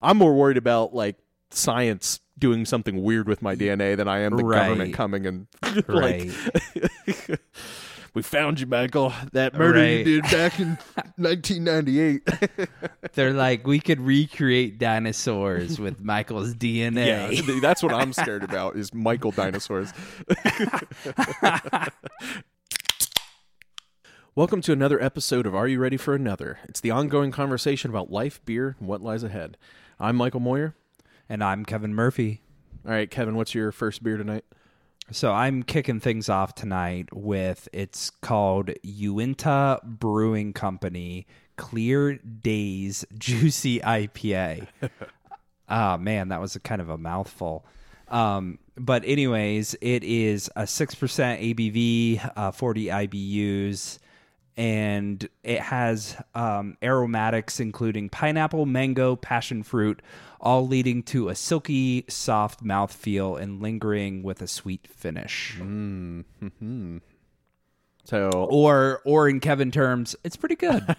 I'm more worried about like science doing something weird with my DNA than I am the Right. government coming and like we found you, Michael. That murder Right. you did back in 1998. They're like, we could recreate dinosaurs with Michael's DNA. yeah, that's what I'm scared about is Michael dinosaurs. Welcome to another episode of Are You Ready for Another? It's the ongoing conversation about life, beer, and what lies ahead. I'm Michael Moyer. And I'm Kevin Murphy. All right, Kevin, what's your first beer tonight? So I'm kicking things off tonight with it's called Uinta Brewing Company Clear Days Juicy IPA. Ah, man, that was a kind of a mouthful. Um, but anyways, it is a six percent ABV, uh, forty IBUs, and it has um, aromatics including pineapple, mango, passion fruit, all leading to a silky, soft mouthfeel and lingering with a sweet finish. So, Or, or in Kevin terms, it's pretty good.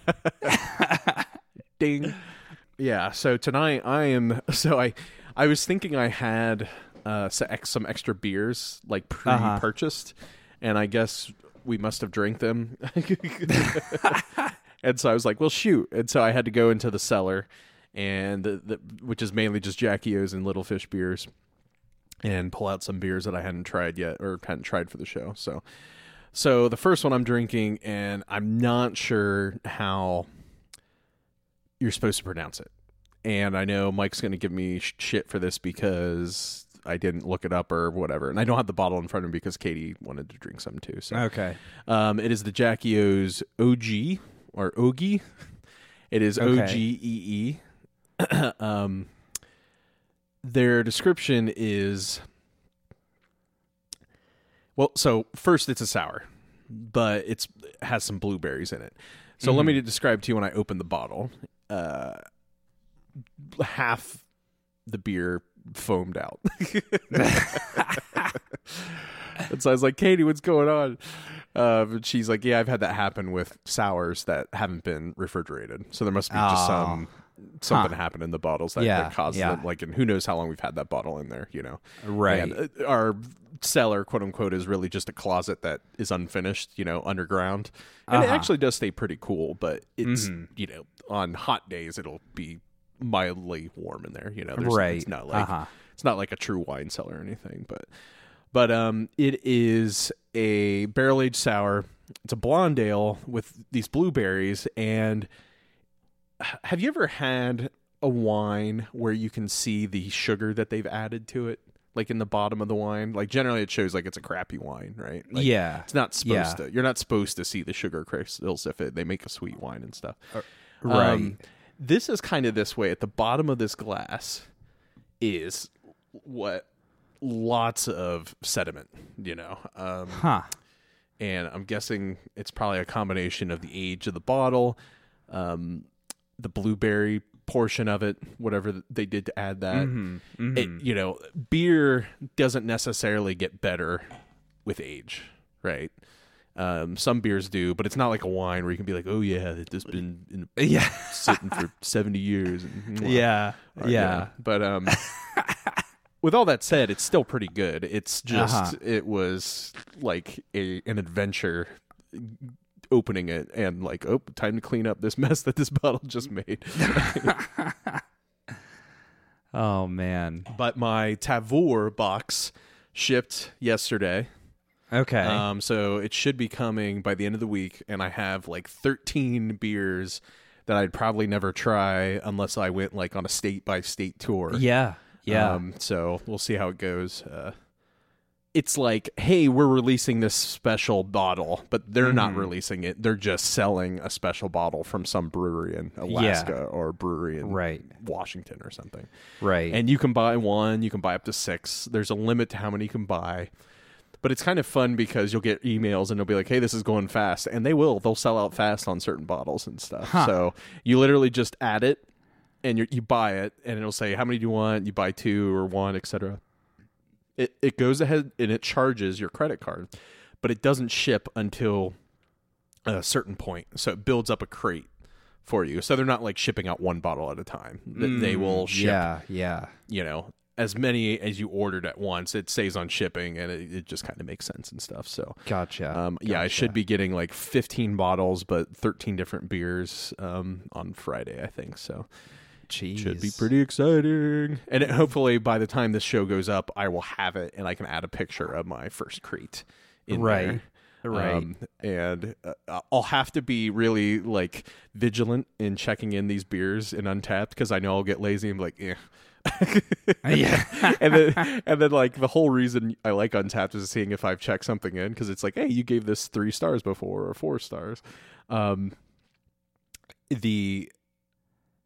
ding. Yeah, so tonight I am so I I was thinking I had uh some extra beers like Uh-huh. pre-purchased and I guess we must have drank them. and so I was like, "Well, shoot." And so I had to go into the cellar and the, the, which is mainly just Jackie O's and Little Fish beers and pull out some beers that I hadn't tried yet or hadn't tried for the show. So so the first one I'm drinking and I'm not sure how you're supposed to pronounce it. And I know Mike's going to give me shit for this because I didn't look it up or whatever. And I don't have the bottle in front of me because Katie wanted to drink some too. So okay. um, it is the Jackie O's OG or Ogie. It is O. G E E. Um, their description is well. So first, it's a sour, but it's it has some blueberries in it. So let me describe to you when I opened the bottle. Uh, half the beer foamed out. and so I was like, Katie, what's going on? Uh, but she's like, yeah, I've had that happen with sours that haven't been refrigerated. So there must be just Oh. some something happened in the bottles that, Yeah, that causes yeah. them. Like, and who knows how long we've had that bottle in there, you know? Right. And, uh, our cellar, quote unquote, is really just a closet that is unfinished, you know, underground. And it Uh-huh. actually does stay pretty cool, but it's, Mhm. you know, on hot days, it'll be mildly warm in there, you know? There's, right. It's not like, uh-huh. it's not like a true wine cellar or anything, but but um, it is a barrel aged sour. It's a blonde ale with these blueberries. And have you ever had a wine where you can see the sugar that they've added to it, like in the bottom of the wine? Like generally, it shows like it's a crappy wine, right? Like, yeah. It's not supposed Yeah. to. You're not supposed to see the sugar crystals if it, they make a sweet wine and stuff. Right. Um, this is kind of this way. At the bottom of this glass is what lots of sediment, you know. Um, huh. and I'm guessing it's probably a combination of the age of the bottle, um, the blueberry portion of it, whatever they did to add that. Mhm. It, you know, beer doesn't necessarily get better with age, right? Um, some beers do, but it's not like a wine where you can be like, "Oh yeah, this been in, Yeah. sitting for seventy years." And, Yeah. or, Yeah. you know. But um, with all that said, it's still pretty good. It's just Uh-huh. it was like a an adventure opening it and like, oh, time to clean up this mess that this bottle just made. Oh man. but my Tavour box shipped yesterday. Okay. Um, so it should be coming by the end of the week, and I have like 13 beers that I'd probably never try unless I went like on a state by state tour. yeah. Yeah. Um, so we'll see how it goes. Uh, it's like, hey, we're releasing this special bottle, but they're not Mm-hmm. releasing it. They're just selling a special bottle from some brewery in Alaska or brewery in Right. Washington or something. right. And you can buy one, you can buy up to six. There's a limit to how many you can buy. But it's kind of fun because you'll get emails and they'll be like, hey, this is going fast. And they will. They'll sell out fast on certain bottles and stuff. Huh. So you literally just add it and you you buy it and it'll say how many do you want you buy two or one etc it it goes ahead and it charges your credit card but it doesn't ship until a certain point so it builds up a crate for you. So they're not like shipping out one bottle at a time. Th- they will ship, Mm, Yeah, yeah. you know, as many as you ordered at once. It stays on shipping and it, it just kind of makes sense and stuff. So Gotcha. um, yeah, I should be getting like 15 bottles, but 13 different beers um, on Friday, I think. So Jeez. should be pretty exciting. And it, hopefully, by the time this show goes up, I will have it and I can add a picture of my first crate in Right. there. Right. Um, and uh, I'll have to be really like vigilant in checking in these beers in Untappd because I know I'll get lazy and be like, yeah. Yeah. and then and then like the whole reason I like Untappd is seeing if I've checked something in because it's like, hey, you gave this three stars before or four stars. Um, the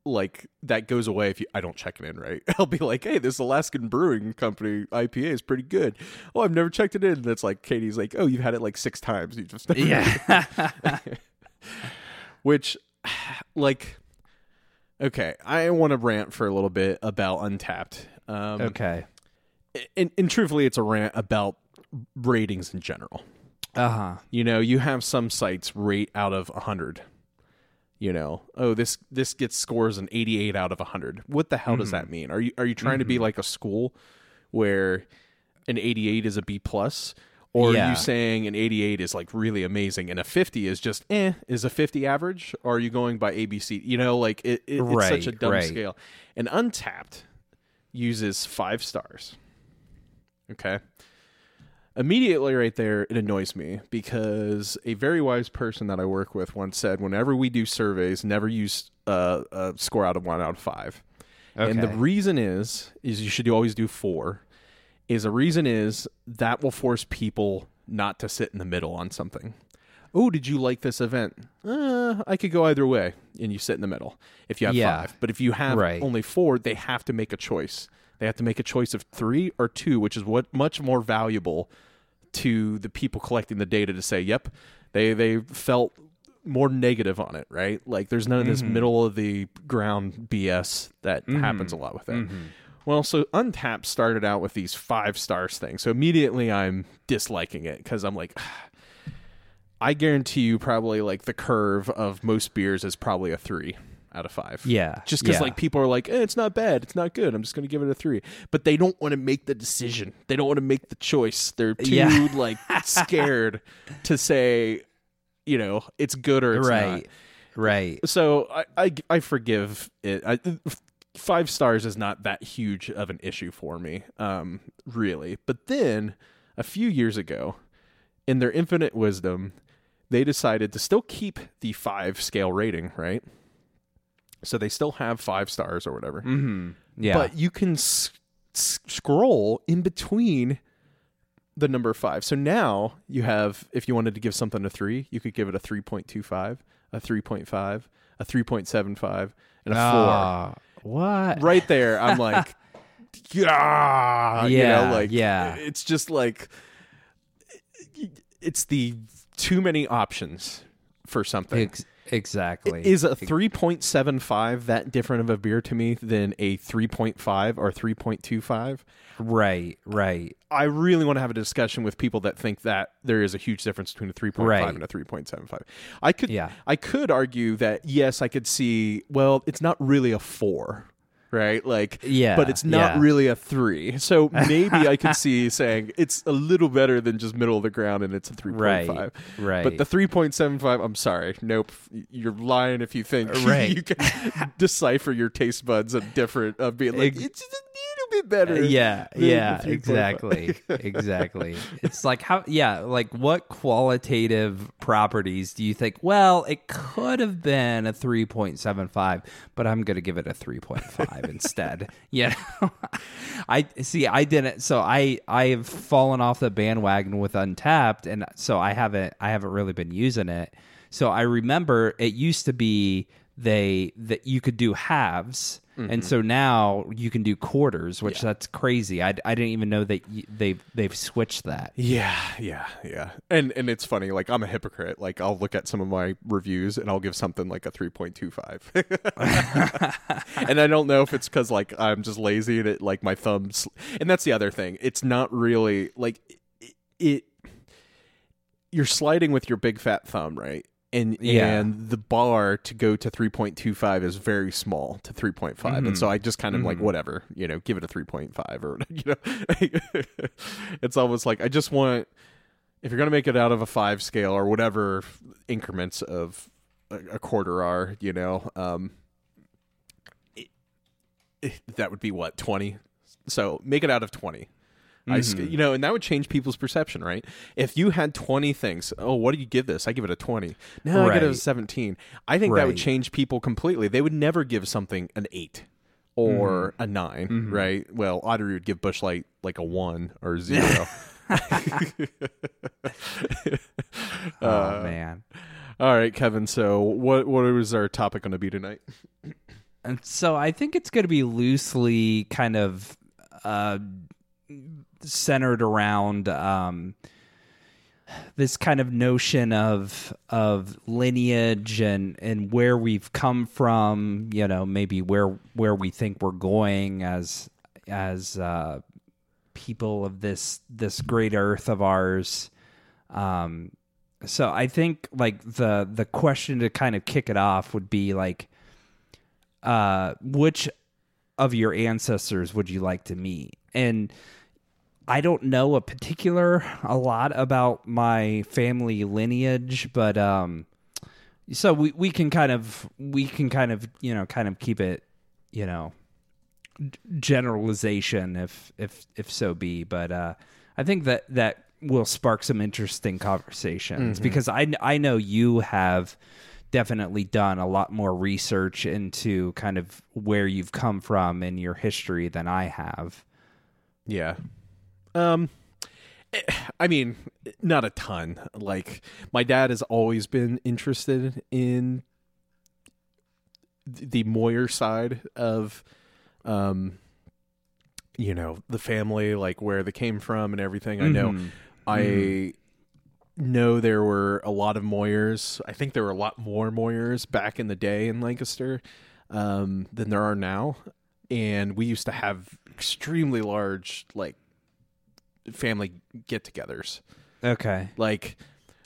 like that goes away if you, I don't check it in right. I'll be like, hey, this Alaskan Brewing Company IPA is pretty good. Oh, I've never checked it in. And it's like Katie's like, oh, you've had it like six times. You just never yeah. which like okay i want to rant for a little bit about untappd. Um okay. and, and truthfully it's a rant about ratings in general. Uh huh. you know you have some sites rate out of 100 you know oh this this gets scores an 88 out of 100 what the hell does Mm-hmm. that mean? Are you are you trying to be like a school where an 88 is a b plus or are Yeah. you saying an 88 is like really amazing and a 50 is just eh is a 50 average? Or are you going by abc you know like it, it- it's such a dumb right. scale. And untappd uses five stars. Okay? Immediately right there it annoys me because a very wise person that i work with once said whenever we do surveys never use uh, a score out of one out of five. And the reason is is you should always do four is the reason is that will force people not to sit in the middle on something. Oh did you like this event? Uh, i could go either way and you sit in the middle if you have Yeah. five. But if you have Right. only four they have to make a choice. They have to make a choice of three or two which is what much more valuable to the people collecting the data to say yep they they felt more negative on it right? Like there's none of this mm-hmm. middle of the ground bs that mm-hmm. happens a lot with it mm-hmm. Well so untappd started out with these five stars thing so immediately i'm disliking it because i'm like i guarantee you probably like the curve of most beers is probably a three out of five Yeah. just because yeah. like people are like eh, it's not bad it's not good i'm just going to give it a three but they don't want to make the decision they don't want to make the choice they're too Yeah. like scared to say you know it's good or it's right. Right. not so I, I i forgive it I, five stars is not that huge of an issue for me um really but then a few years ago in their infinite wisdom they decided to still keep the five scale rating right so they still have five stars or whatever Mm-hmm. Yeah. but you can s- s- scroll in between the number five. So now you have, if you wanted to give something a three, you could give it a 3.25, a 3.5, a 3.75, and a Ah, what? Right there, I'm like, yeah, you Yeah, know, like, yeah. It's just like, it's the too many options for something. Ex- exactly. Is a 3.75 that different of a beer to me than a 3.5 or 3.25? right. Right. I really want to have a discussion with people that think that there is a huge difference between a 3.5 Right. and a 3.75. I could Yeah. I could argue that yes, I could see well, it's not really a 4, right? Like Yeah, but it's not yeah. really a 3. So maybe I could see saying it's a little better than just middle of the ground and it's a 3.5. Right. Right. But the 3.75, I'm sorry. Nope. You're lying if you think Right. you can decipher your taste buds and different of being like, it's bit better. Uh, yeah than the yeah 3.5." exactly exactly it's like how yeah like what qualitative properties do you think well it could have been a 3.75 but i'm gonna give it a 3.5 instead Yeah, i see i didn't so i i have fallen off the bandwagon with untappd and so i haven't i haven't really been using it so i remember it used to be they that you could do halves and mm-hmm. so now you can do quarters which that's crazy i, I didn't even know that they've they've switched that Yeah, yeah, yeah. And and it's funny, like I'm a hypocrite. Like I'll look at some of my reviews and I'll give something like a 3.25. and I don't know if it's cuz like I'm just lazy and it like my thumbs and that's the other thing. It's not really like it, it you're sliding with your big fat thumb, right? And Yeah. and the bar to go to 3.25 is very small to 3.5 and so i just kind of like whatever you know give it a 3.5 or you know it's almost like i just want if you're going to make it out of a five scale or whatever increments of a, a quarter are you know um it- it- that would be what 20 so make it out of 20 I, sc- you know, and that would change people's perception, right? If you had 20 things, oh, what do you give this? I give it a 20. No, I give it a 17. I think that would change people completely. They would never give something an 8 or Mm-hmm. a 9, right? Well, Audrey would give Busch Light like a 1 or 0. oh man. All right, Kevin. So, what what is our topic going to be tonight? And so I think it's going to be loosely kind of uh, centered around um, this kind of notion of of lineage and and where we've come from. You know, maybe where where we think we're going as as uh, people of this this great earth of ours. Um, so I think like the the question to kind of kick it off would be like uh, which of your ancestors would you like to meet? And I don't know a particular a lot about my family lineage, but um, so we we can kind of we can kind of you know kind of keep it you know generalization if if if so be but uh i think that that will spark some interesting conversations because i i know you have definitely done a lot more research into kind of where you've come from in your history than i have Yeah. Um eh, I mean, not a ton. Like my dad has always been interested in the Moyer side of um you know, the family like where they came from and everything. I know Mhm. I know there were a lot of Moyers. I think there were a lot more Moyers back in the day in Lancaster um, than there are now. And we used to have extremely large, like, family get togethers. okay Like,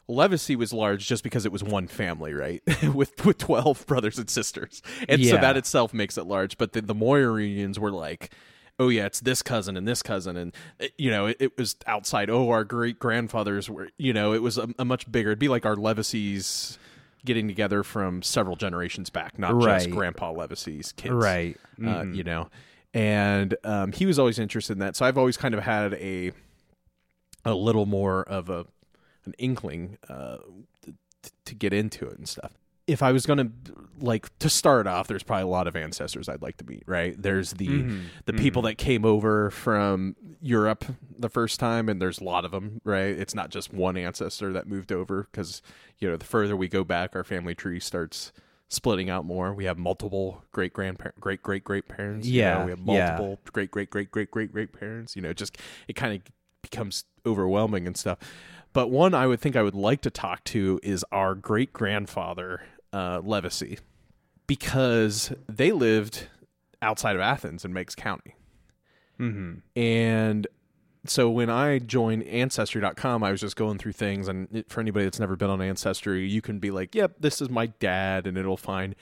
Levacy was large just because it was one family, right? with with 12 brothers and sisters. And so that itself makes it large. But the, the Moyer reunions were like, oh, yeah, it's this cousin and this cousin. And, you know, it, it was outside. Oh, our great grandfathers were, you know, it was a, a much bigger, it'd be like our Levacy's getting together from several generations back, not just Grandpa Levacy's kids right uh, you know and um, he was always interested in that so i've always kind of had a a little more of a an inkling uh, to, to get into it and stuff. If i was gonna like to start off there's probably a lot of ancestors i'd like to meet right? There's the Mm-hmm. the people that came over from europe the first time and there's a lot of them right? It's not just one ancestor that moved over because you know the further we go back our family tree starts splitting out more. We have multiple great grandparents great great great parents you know, Yeah, we have yeah. multiple great great great great great great parents you know? Just it kind of becomes overwhelming and stuff but one i would think i would like to talk to is our great grandfather uh levacy because they lived outside of athens in meigs county mm-hmm. and so when I joined ancestry.com, I was just going through things and it, for anybody that's never been on ancestry, you can be like, "Yep, this is my dad," and it'll find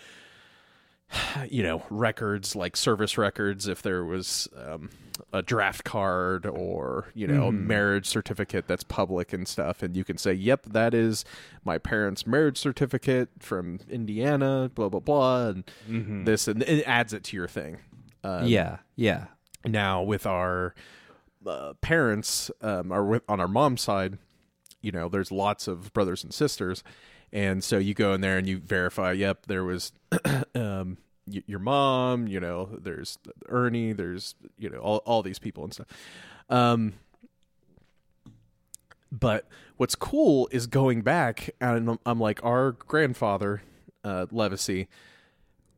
you know, records like service records if there was um, a draft card or, you know, a marriage certificate that's public and stuff and you can say, "Yep, that is my parents' marriage certificate from Indiana, blah blah blah." And this and it adds it to your thing. Uh, yeah yeah now with our uh, parents um, or with, on our mom's side you know there's lots of brothers and sisters and so you go in there and you verify yep there was um, y- your mom you know there's ernie there's you know all, all these people and stuff um, but what's cool is going back and I'm, I'm like our grandfather uh, levacy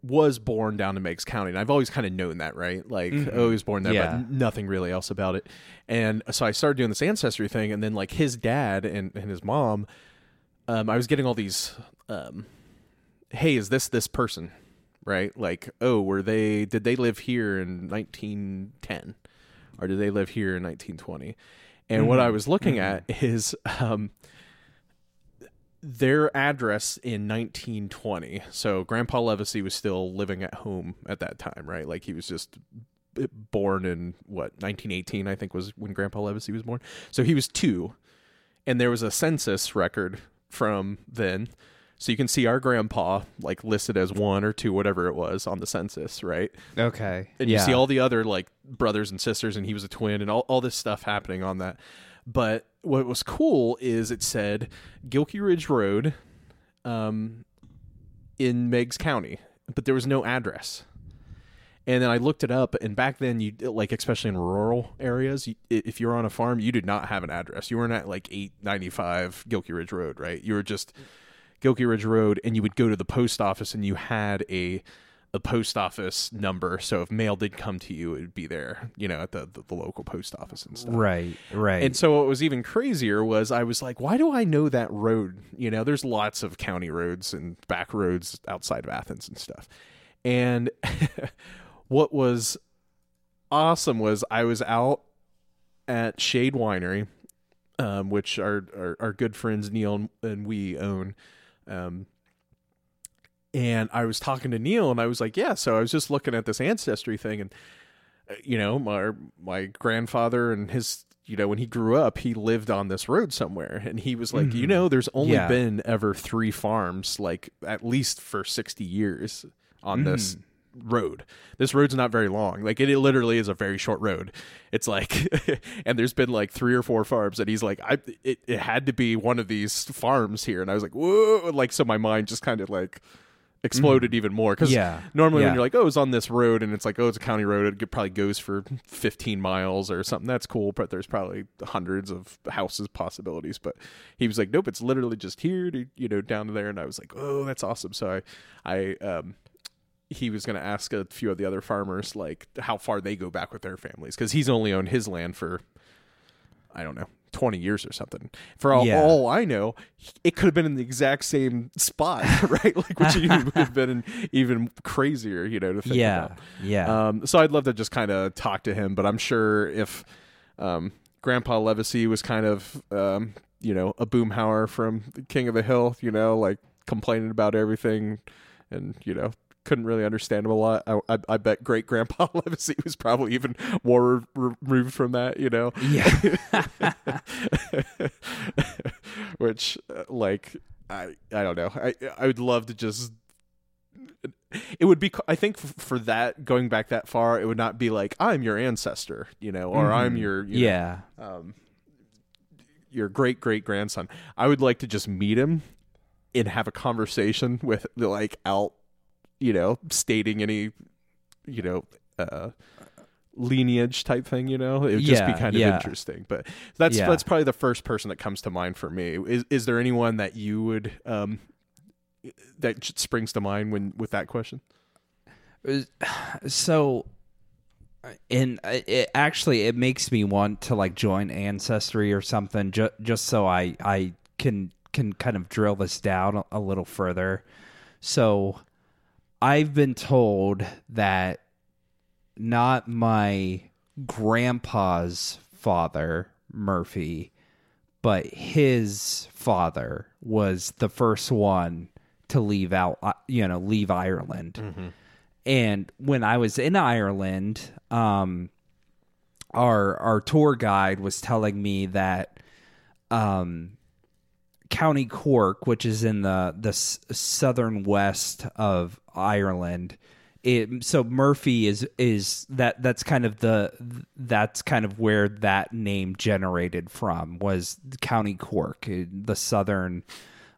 was born down in Meigs County, and I've always kind of known that, right? Like, oh, he was born there, Yeah. but nothing really else about it. And so I started doing this ancestry thing, and then like his dad and, and his mom, um, I was getting all these, um, hey, is this this person, right? Like, oh, were they? Did they live here in 1910, or did they live here in 1920? And what I mm-hmm. was looking mm-hmm. at is, um, their address in 1920. So Grandpa Levacy was still living at home at that time, right? Like he was just eh, born in what 1918, I think was when Grandpa Levacy was born. So he was two, and there was a census record from then. So you can see our grandpa like listed as one or two, whatever it was on the census, right? Okay. and you see all the other like brothers and sisters and he was a twin and all, all this stuff happening on that. But what was cool is it said gilkey ridge road um, in meigs county but there was no address. And then i looked it up and back then you like especially in rural areas you, if you're on a farm you did not have an address. You weren't at like 895 gilkey ridge road right? You were just Gilkey Ridge Road, and you would go to the post office, and you had a a post office number. So if mail did come to you, it would be there, you know, at the the, the local post office and stuff. Right. Right. And so what was even crazier was I was like, why do I know that road? You know, there's lots of county roads and back roads outside of Athens and stuff. And what was awesome was I was out at Shade Winery, um, which our, our our good friends Neil and, and we own. Um, and I was talking to Neil, and I was like, "Yeah." So I was just looking at this ancestry thing, and uh, you know, my my grandfather and his, you know, when he grew up, he lived on this road somewhere, and he was like, you know, there's only Yeah. been ever three farms, like at least for sixty years on this road. This road's not very long. Like it, it literally is a very short road. It's like, and there's been like three or four farms, and he's like, I, it, it had to be one of these farms here, and I was like, whoa, like so my mind just kind of like exploded even more because Yeah. normally Yeah. when you're like, oh, it's on this road, and it's like, oh, it's a county road, it probably goes for 15 miles or something. That's cool, but there's probably hundreds of houses possibilities. But he was like, nope, it's literally just here to you know down to there, and I was like, oh, that's awesome. So I, I um, he was going to ask a few of the other farmers like how far they go back with their families because he's only owned his land for I don't know. 20 years or something. For all, Yeah. all I know, it could have been in the exact same spot, right? Like, which would have been even crazier, you know, to think yeah. about. Yeah. Um, so I'd love to just kind of talk to him, but I'm sure if um, Grandpa Levacy was kind of, um, you know, a boomhauer from King of the Hill, you know, like complaining about everything and, you know, couldn't really understand him a lot. I, I, I bet great Grandpa Levacy was probably even more re- removed from that, you know, yeah. which, uh, like, I, I don't know. I, I would love to just it would be i think for that going back that far it would not be like i'm your ancestor you know or i'm your you know, yeah. um, your great great grandson i would like to just meet him and have a conversation with like out you know stating any you know uh lineage type thing you know it would just be kind of yeah. interesting but that's Yeah. that's probably the first person that comes to mind for me is is there anyone that you would um that springs to mind when with that question so and uh, it actually it makes me want to like join ancestry or something ju- just so i i can can kind of drill this down a little further so i've been told that not my grandpa's father murphy but his father was the first one to leave out uh, you know leave ireland. And when I was in Ireland, um, our our tour guide was telling me that um, County Cork, which is in the the s- southern west of Ireland, it, so Murphy is is that that's kind of the that's kind of where that name generated from was County Cork, eh, the southern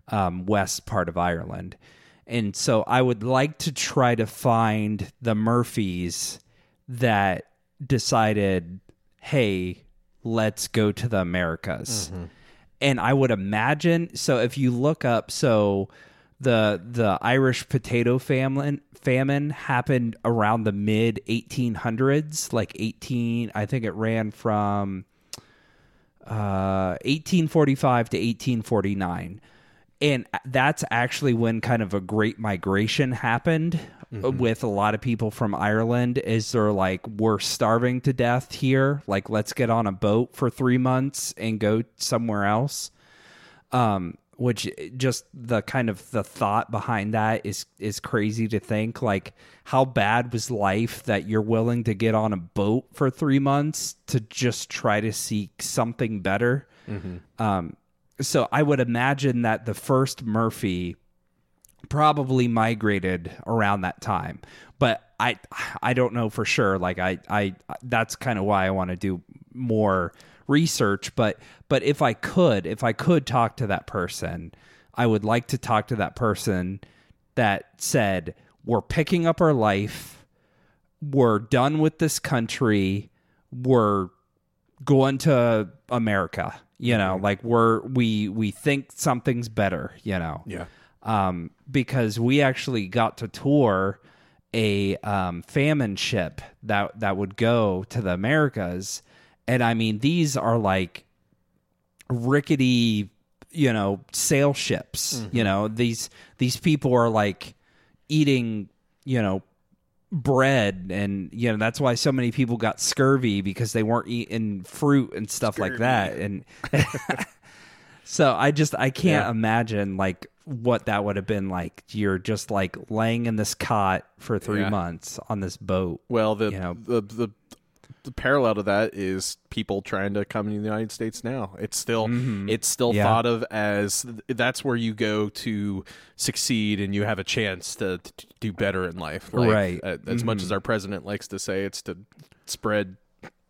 um, west part of Ireland. And so I would like to try to find the Murphys that decided, hey, let's go to the Americas. And I would imagine so if you look up so the the Irish potato famine famine happened around the mid 1800s like 18 I think it ran from uh 1845 to 1849 and that's actually when kind of a great migration happened uh, with a lot of people from Ireland is they're like we're starving to death here like let's get on a boat for 3 months and go somewhere else um which just the kind of the thought behind that is is crazy to think. Like, how bad was life that you're willing to get on a boat for three months to just try to seek something better? Um, so I would imagine that the first Murphy probably migrated around that time. But i i don't know for sure. Like i i that's kind of why i want to do more research. But but if i could if i could talk to that person i would like to talk to that person that said we're picking up our life. We're done with this country. We're going to america. You know like we're we we think something's better you know? Yeah. um, because we actually got to tour a um, famine ship that that would go to the Americas, and I mean these are like rickety, you know, sail ships. You know these these people are like eating, you know, bread and you know that's why so many people got scurvy because they weren't eating fruit and stuff like that and so i just i can't Yeah. imagine like what that would have been like you're just like laying in this cot for three Yeah. months on this boat Well, the, You know. the the the parallel to that is people trying to come to the United States now. It's still it's still Mm-hmm. Yeah. thought of as that's where you go to succeed and you have a chance to, to do better in life. Like, Right. Mm-hmm. uh, as much as our president likes to say, it's to spread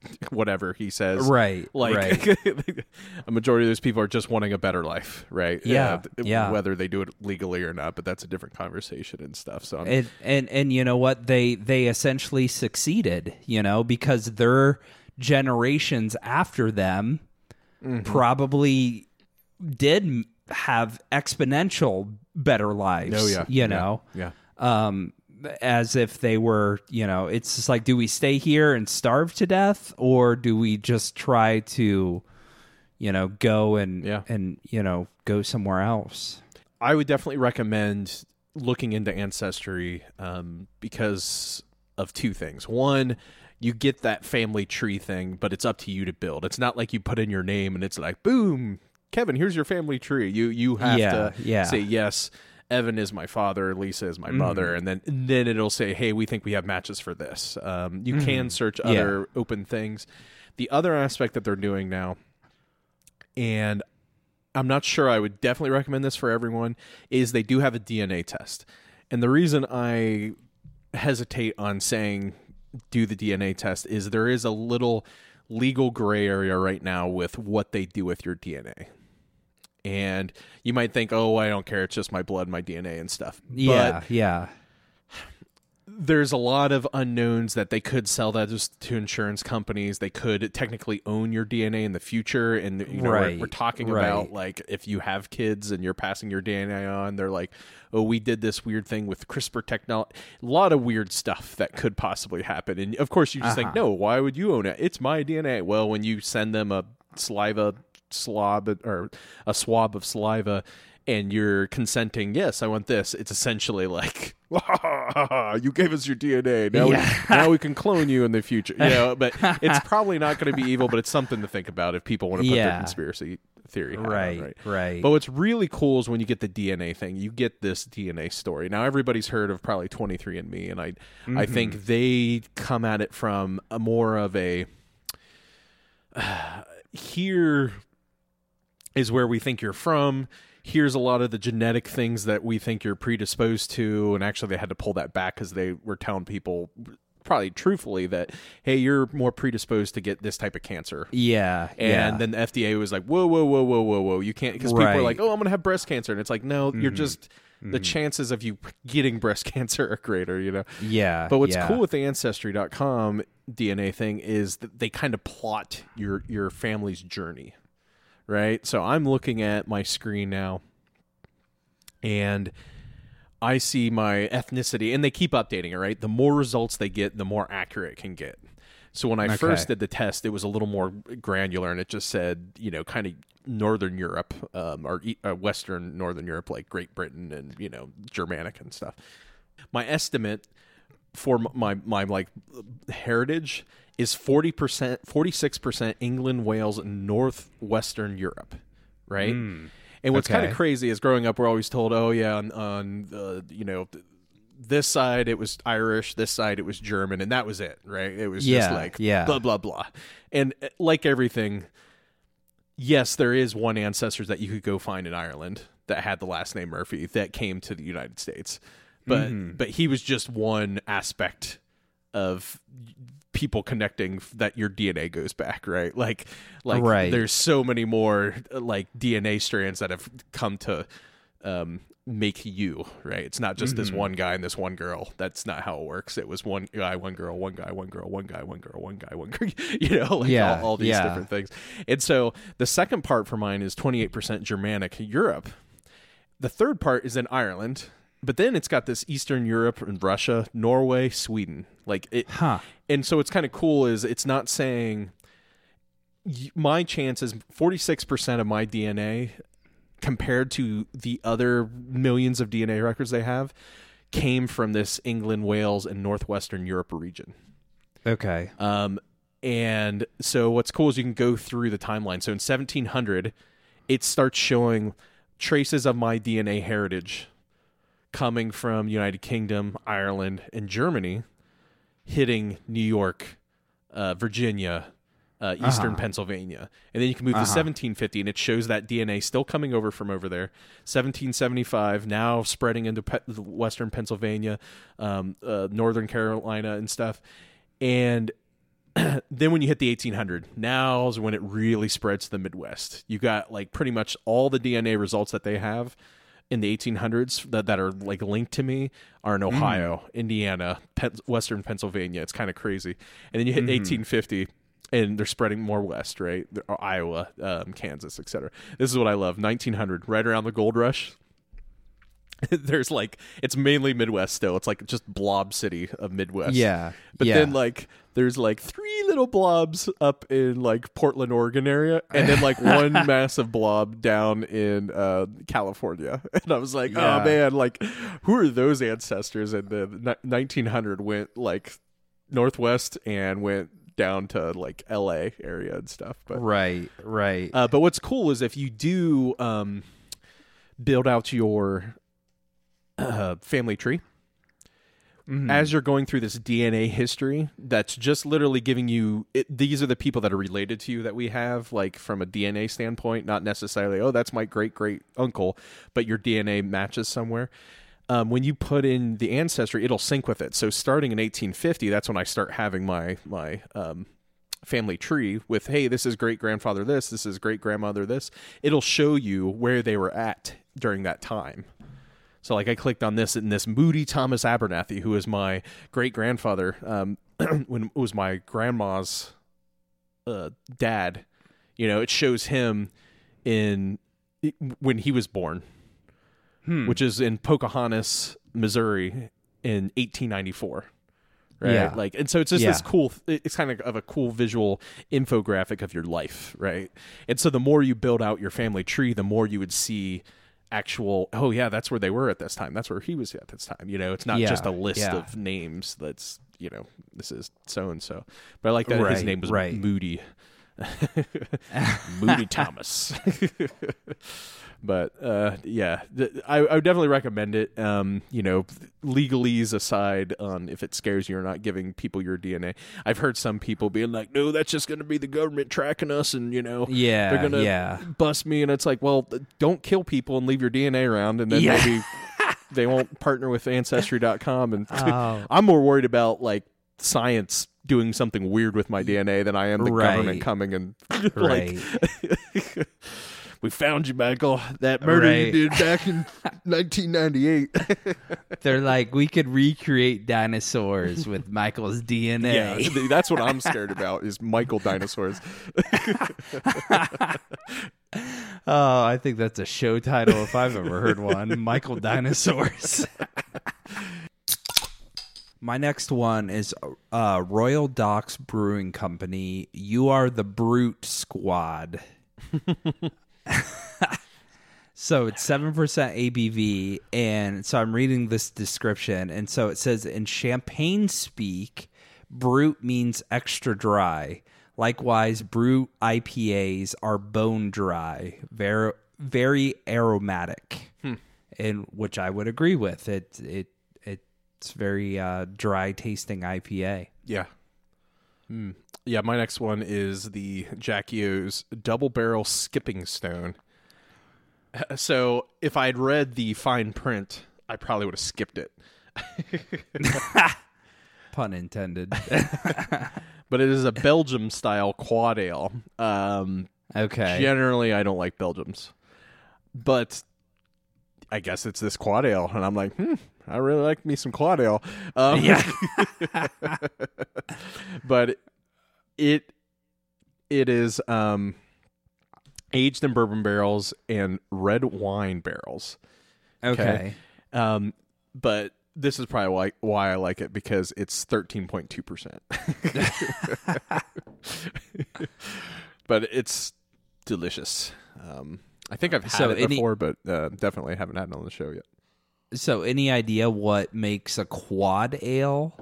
whatever he says. right Like right a majority of those people are just wanting a better life, right? Yeah, Uh, th- yeah. Whether they do it legally or not, but that's a different conversation and stuff. So I'm, and and and you know what they they essentially succeeded you know because their generations after them Mm-hmm. probably did have exponential better lives oh yeah, you yeah, know yeah. um as if they were you know it's just like do we stay here and starve to death or do we just try to you know go and Yeah. and you know go somewhere else I would definitely recommend looking into Ancestry um, because of two things. One, you get that family tree thing, but it's up to you to build. It's not like you put in your name and it's like, boom, Kevin, here's your family tree. You you have Yeah, to yeah. say yes. Evan is my father, Lisa is my mother, and then and then it'll say, "Hey, we think we have matches for this." Um, you can search Yeah. other open things. The other aspect that they're doing now, and I'm not sure I would definitely recommend this for everyone, is they do have a DNA test. And the reason I hesitate on saying do the DNA test is there is a little legal gray area right now with what they do with your DNA. And you might think, oh, I don't care. It's just my blood, my DNA, and stuff. yeah But yeah there's a lot of unknowns that they could sell that just to insurance companies. They could technically own your DNA in the future, and you know Right, we're, we're talking right. about like if you have kids and you're passing your DNA on, they're like, oh, we did this weird thing with CRISPR technology. A lot of weird stuff that could possibly happen, and of course you just think, Uh-huh. no, why would you own it? It's my DNA. Well, when you send them a saliva slob or a swab of saliva. And you're consenting, yes, I want this. It's essentially like, you gave us your DNA. Now, Yeah. we, now we can clone you in the future. You know, but it's probably not going to be evil, but it's something to think about if people want to put their conspiracy theory hat on, right right? right But what's really cool is when you get the DNA thing, you get this DNA story. Now everybody's heard of probably 23andMe, and I I Mm-hmm. think they come at it from a more of a here is where we think you're from. Here's a lot of the genetic things that we think you're predisposed to, and actually they had to pull that back because they were telling people probably truthfully that hey, you're more predisposed to get this type of cancer. yeah And yeah. then the FDA was like, whoa, whoa, whoa, whoa, whoa, whoa. You can't, because people are Mm-hmm. like, oh, I'm going to have breast cancer. And it's like, no, you're just, the chances of you getting breast cancer are greater, you know? yeah But what's yeah. cool with the Ancestry.com DNA thing is that they kind of plot your, your family's journey, right? So I'm looking at my screen now and I see my ethnicity, and they keep updating it, right? The more results they get, the more accurate it can get. So when I Okay. first did the test, it was a little more granular, and it just said, you know, kind of Northern Europe um, or e- uh, Western Northern Europe, like Great Britain and you know Germanic and stuff. My estimate for my my like heritage is forty percent, forty six percent England, Wales, and northwestern Europe, right? And what's kind of crazy is growing up, we're always told, "Oh yeah, on, on uh, you know." This side it was Irish, this side it was German, and that was it, right? It was just like yeah. blah blah blah. And uh, like everything, yes, there is one ancestors that you could go find in Ireland that had the last name Murphy that came to the United States. But Mm-hmm. but he was just one aspect of people connecting that your DNA goes back, right? Like like Right. there's so many more like DNA strands that have come to um make you, right? It's not just Mm-hmm. this one guy and this one girl. That's not how it works. It was one guy, one girl, one guy, one girl, one guy, one girl, one guy, one girl, you know, like Yeah, all, all these yeah. different things. And so the second part for mine is 28% Germanic Europe. The third part is in Ireland, but then it's got this Eastern Europe and Russia, Norway, Sweden. Like it Huh. and so what's kind of cool is it's not saying my chances 46% of my DNA compared to the other millions of DNA records they have came from this England, Wales, and Northwestern Europe region. Okay. Um, and so what's cool is you can go through the timeline. So in 1700, it starts showing traces of my DNA heritage coming from United Kingdom, Ireland, and Germany, hitting New York, uh, Virginia, uh, Eastern Pennsylvania, and then you can move to 1750, and it shows that DNA still coming over from over there. 1775, now spreading into Pe- Western Pennsylvania, um, uh, Northern Carolina, and stuff. And then when you hit the 1800 now is when it really spreads to the midwest. You got like pretty much all the dna results that they have in the 1800s that, that are like linked to me are in mm. ohio indiana Pen- western pennsylvania. It's kind of crazy. And then you hit mm-hmm. 1850 and they're spreading more west right? Or uh, iowa um, kansas etc this is what i love. 1900 right around the gold rush there's like it's mainly midwest still it's like just blob city of midwest Yeah. but yeah. then like there's like three little blobs up in like Portland, Oregon area, and then like one massive blob down in uh, California. And I was like, Yeah. oh man, like who are those ancestors? And the ni- 1900 went like northwest and went down to like L.A. area and stuff. But right. Right. uh, but what's cool is if you do um, build out your uh, family tree Mhm. as you're going through this DNA history, that's just literally giving you it, these are the people that are related to you that we have, like from a DNA standpoint, not necessarily, oh, that's my great great uncle, but your DNA matches somewhere. Um, when you put in the ancestry, it'll sync with it. So starting in 1850, that's when I start having my my um, family tree with, hey, this is great grandfather this, this is great grandmother this. It'll show you where they were at during that time. So like I clicked on this and this Moody Thomas Abernathy, who is my great grandfather, um, when it was my grandma's uh, dad. You know, it shows him in when he was born, Hmm. which is in Pocahontas, Missouri, in 1894. Right, Yeah. like, and so it's just this cool. It's kind of of a cool visual infographic of your life, right? And so the more you build out your family tree, the more you would see actual oh yeah that's where they were at this time. That's where he was at this time. You know it's not Yeah, just a list yeah. of names that's you know this is so and so but i like that his name was right. moody. Moody thomas but uh yeah th- I, I would definitely recommend it um you know legalese aside on if it scares you or not giving people your dna i've heard some people being like no that's just gonna be the government tracking us and you know yeah. they're gonna yeah. bust me and it's like well don't kill people and leave your dna around and then Yeah. maybe they won't partner with ancestry.com and Oh. i'm more worried about like science doing something weird with my dna than i am the Right. government coming and like. We found you michael that murder you did back in 1998 They're like, we could recreate dinosaurs with Michael's DNA. yeah that's what i'm scared about is michael dinosaurs Oh, I think that's a show title if I've ever heard one. Michael Dinosaurs. My next one is uh, Royal Docks Brewing Company. You are the Brute Squad. so it's 7% ABV. And so I'm reading this description. And so it says in champagne speak, brut means extra dry. Likewise, brut IPAs are bone dry, very, very aromatic, and which I would agree with. It it it's very uh, dry tasting IPA. Yeah. Hmm. Yeah, my next one is the Jackie O's Double Barrel Skipping Stone. So if I'd read the fine print, I probably would have skipped it. Pun intended. But it is a Belgium style quad ale. Um, okay. Generally, I don't like Belgiums, but I guess it's this quad ale, and I'm like, hmm, I really like me some quad ale. Um, Yeah. but it it is um, aged in bourbon barrels and red wine barrels. okay. Um, but this is probably why why I like it because it's thirteen point two percent. But it's delicious. Um, I think I've had So it any- before, but uh, definitely haven't had it on the show yet. So, any idea what makes a quad ale?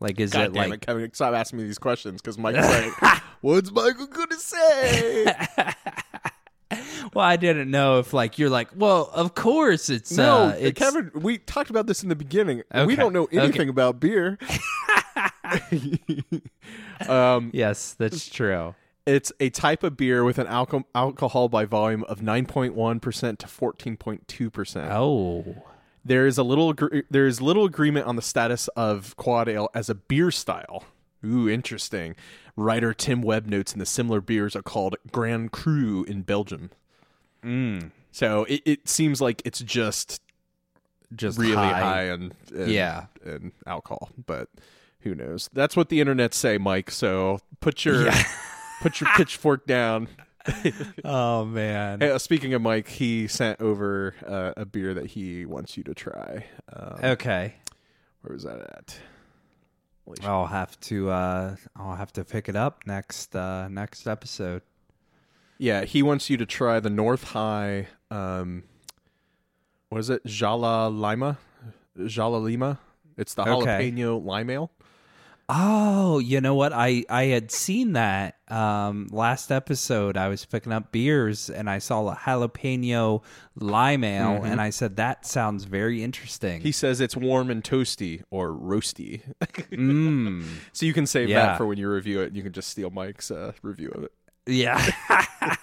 Like, is God it like it, Kevin! Stop asking me these questions because Mike's like, "What's Michael gonna say?" Well, I didn't know if like you're like, well, of course it's no, uh, it's Kevin. We talked about this in the beginning. We don't know okay. anything about beer. um, Yes, that's true. It's a type of beer with an alco- alcohol by volume of 9.1% to 14.2%. Oh. There is a little there is little agreement on the status of quad ale as a beer style. Ooh, interesting. Writer Tim Webb notes in the similar beers are called Grand Cru in Belgium. Mm. So it, it seems like it's just Just really high. high, and, and Yeah. and alcohol, but who knows? That's what the internet say, Mike. So put your put your pitchfork down. Oh man. Hey, uh, speaking of Mike, he sent over uh, a beer that he wants you to try. Um, Okay. where was that at? I'll have to uh I'll have to pick it up next uh next episode. Yeah, he wants you to try the North High. Um, what is it? Jala Lima, Jala Lima. It's the Okay. jalapeno lime ale. Oh, you know what? I I had seen that um last episode. I was picking up beers and I saw a jalapeno lime ale and I said that sounds very interesting. He says it's warm and toasty or roasty. mm. so you can save Yeah. that for when you review it. You can just steal Mike's uh, review of it. Yeah.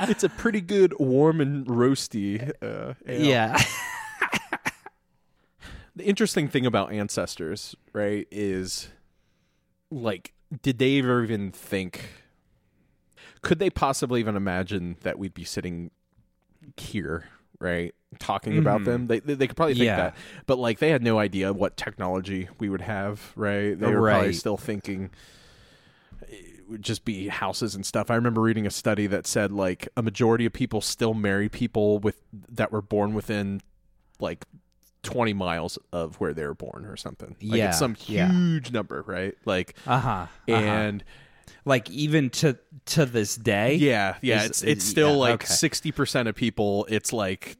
It's a pretty good warm and roasty. Uh, ale. yeah. the interesting thing about ancestors, right, is like, did they ever even think? Could they possibly even imagine that we'd be sitting here, right, talking about mm-hmm. them? They, they they could probably think Yeah. that, but like they had no idea what technology we would have, right? They were probably still thinking it would just be houses and stuff. I remember reading a study that said like a majority of people still marry people with that were born within like 20 miles of where they were born or something. Like Yeah, it's some yeah. huge number, right? Like Uh-huh. and like even to to this day. yeah, yeah, Is- it's it's still yeah, like okay. 60% of people it's like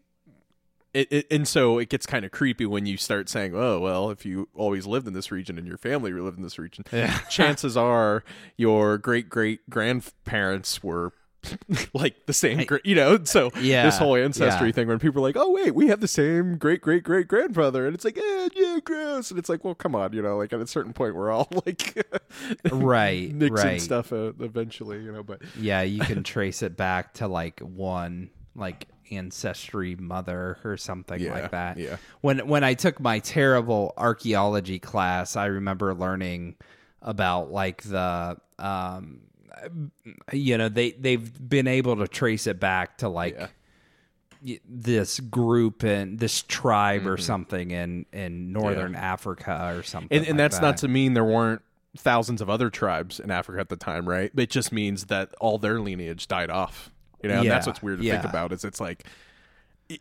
it, it, and so it gets kind of creepy when you start saying, "Oh, well, if you always lived in this region and your family lived in this region, chances are your great great grandparents were like the same, gra- you know." So Yeah, this whole ancestry yeah. thing, when people are like, "Oh, wait, we have the same great great great grandfather," and it's like, "Eh, yeah, gross," and it's like, "Well, come on," you know, like at a certain point, we're all like Right. mixing right. stuff uh, eventually, you know. But Yeah, you can trace it back to like one like ancestry mother or something Yeah, like that. yeah. When when I took my terrible archaeology class, I remember learning about like the um you know, they they've been able to trace it back to like Yeah. this group and this tribe or mm-hmm. something in in northern Africa or something. and, and like that's that. not to mean there weren't thousands of other tribes in Africa at the time, right? It just means that all their lineage died off. You know, and that's what's weird to yeah. think about. Is it's like,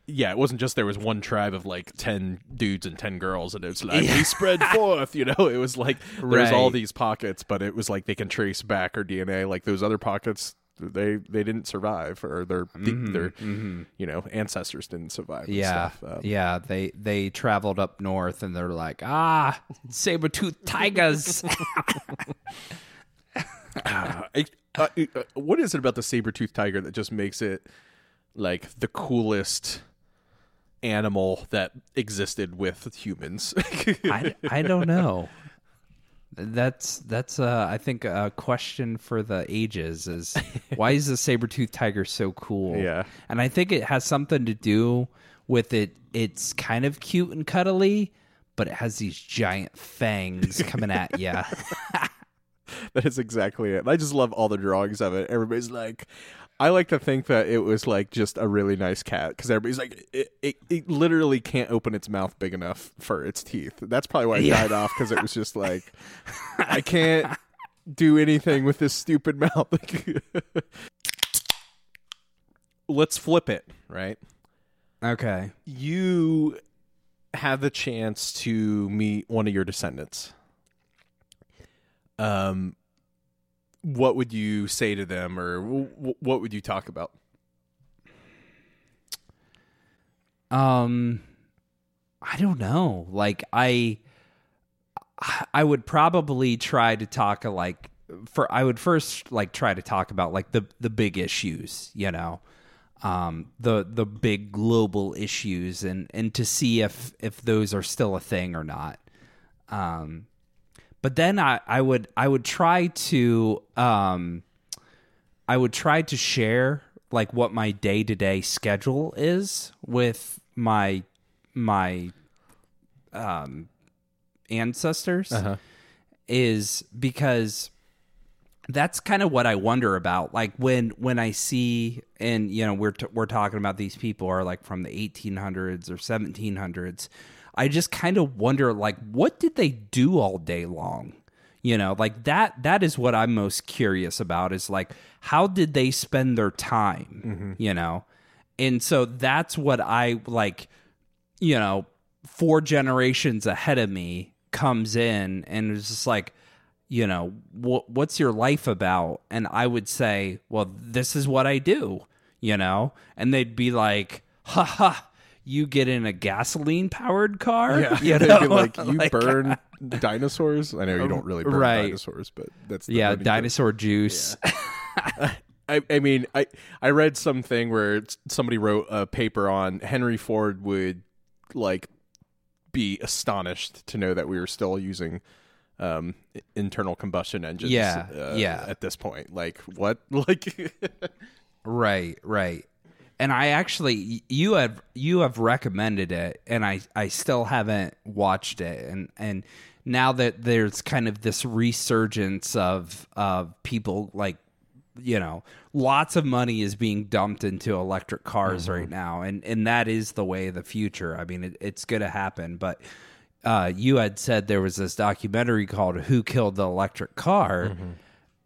yeah, it wasn't just there was one tribe of like ten dudes and ten girls, and it's like we spread forth. You know, it was like there's all Right. these pockets, but it was like they can trace back our DNA. Like those other pockets, they they didn't survive, or their their you know ancestors didn't survive. Mm-hmm, Yeah, stuff. Um, yeah. They they traveled up north and they're like, ah, saber tooth tigers. I- uh, uh, what is it about the saber tooth tiger that just makes it like the coolest animal that existed with humans. I, I don't know. That's that's uh, I think a question for the ages is why is the saber tooth tiger so cool? Yeah. and I think it has something to do with it. It's kind of cute and cuddly, but it has these giant fangs coming at you. that is exactly it. I just love all the drawings of it. Everybody's like, I like to think that it was like just a really nice cat because everybody's like, it, it, it literally can't open its mouth big enough for its teeth. That's probably why it Yeah. died off because it was just like, I can't do anything with this stupid mouth. Let's flip it, right? okay. you have the chance to meet one of your descendants um what would you say to them or w- what would you talk about Um, I don't know. Like I, I would probably try to talk like for. I would first like try to talk about like the the big issues. You know, um, the the big global issues, and and to see if if those are still a thing or not. Um, but then I I would I would try to um. I would try to share like what my day to day schedule is with my my um ancestors is because that's kind of what I wonder about. Like when when I see and you know we're t- we're talking about these people are like from the 1800s or 1700s. I just kind of wonder like what did they do all day long? You know, like that that is what I'm most curious about is like how did they spend their time, mm-hmm. you know? And so that's what I like you know, four generations ahead of me comes in and is just like, you know, wh- what's your life about? And I would say, well, this is what I do, you know? And they'd be like, ha ha, you get in a gasoline powered car? You know? like you Like, burn dinosaurs i know you don't really burn Right. dinosaurs but that's the Yeah, dinosaur juice. I, I mean, I I read something where somebody wrote a paper on Henry Ford would like be astonished to know that we were still using um, internal combustion engines. Yeah, uh, yeah. At this point, like what? Like Right, right. And I actually you have you have recommended it and I I still haven't watched it. And and now that there's kind of this resurgence of of people like you know lots of money is being dumped into electric cars right now and and that is the way of the future. I mean it, it's going to happen but uh, you had said there was this documentary called who killed the electric car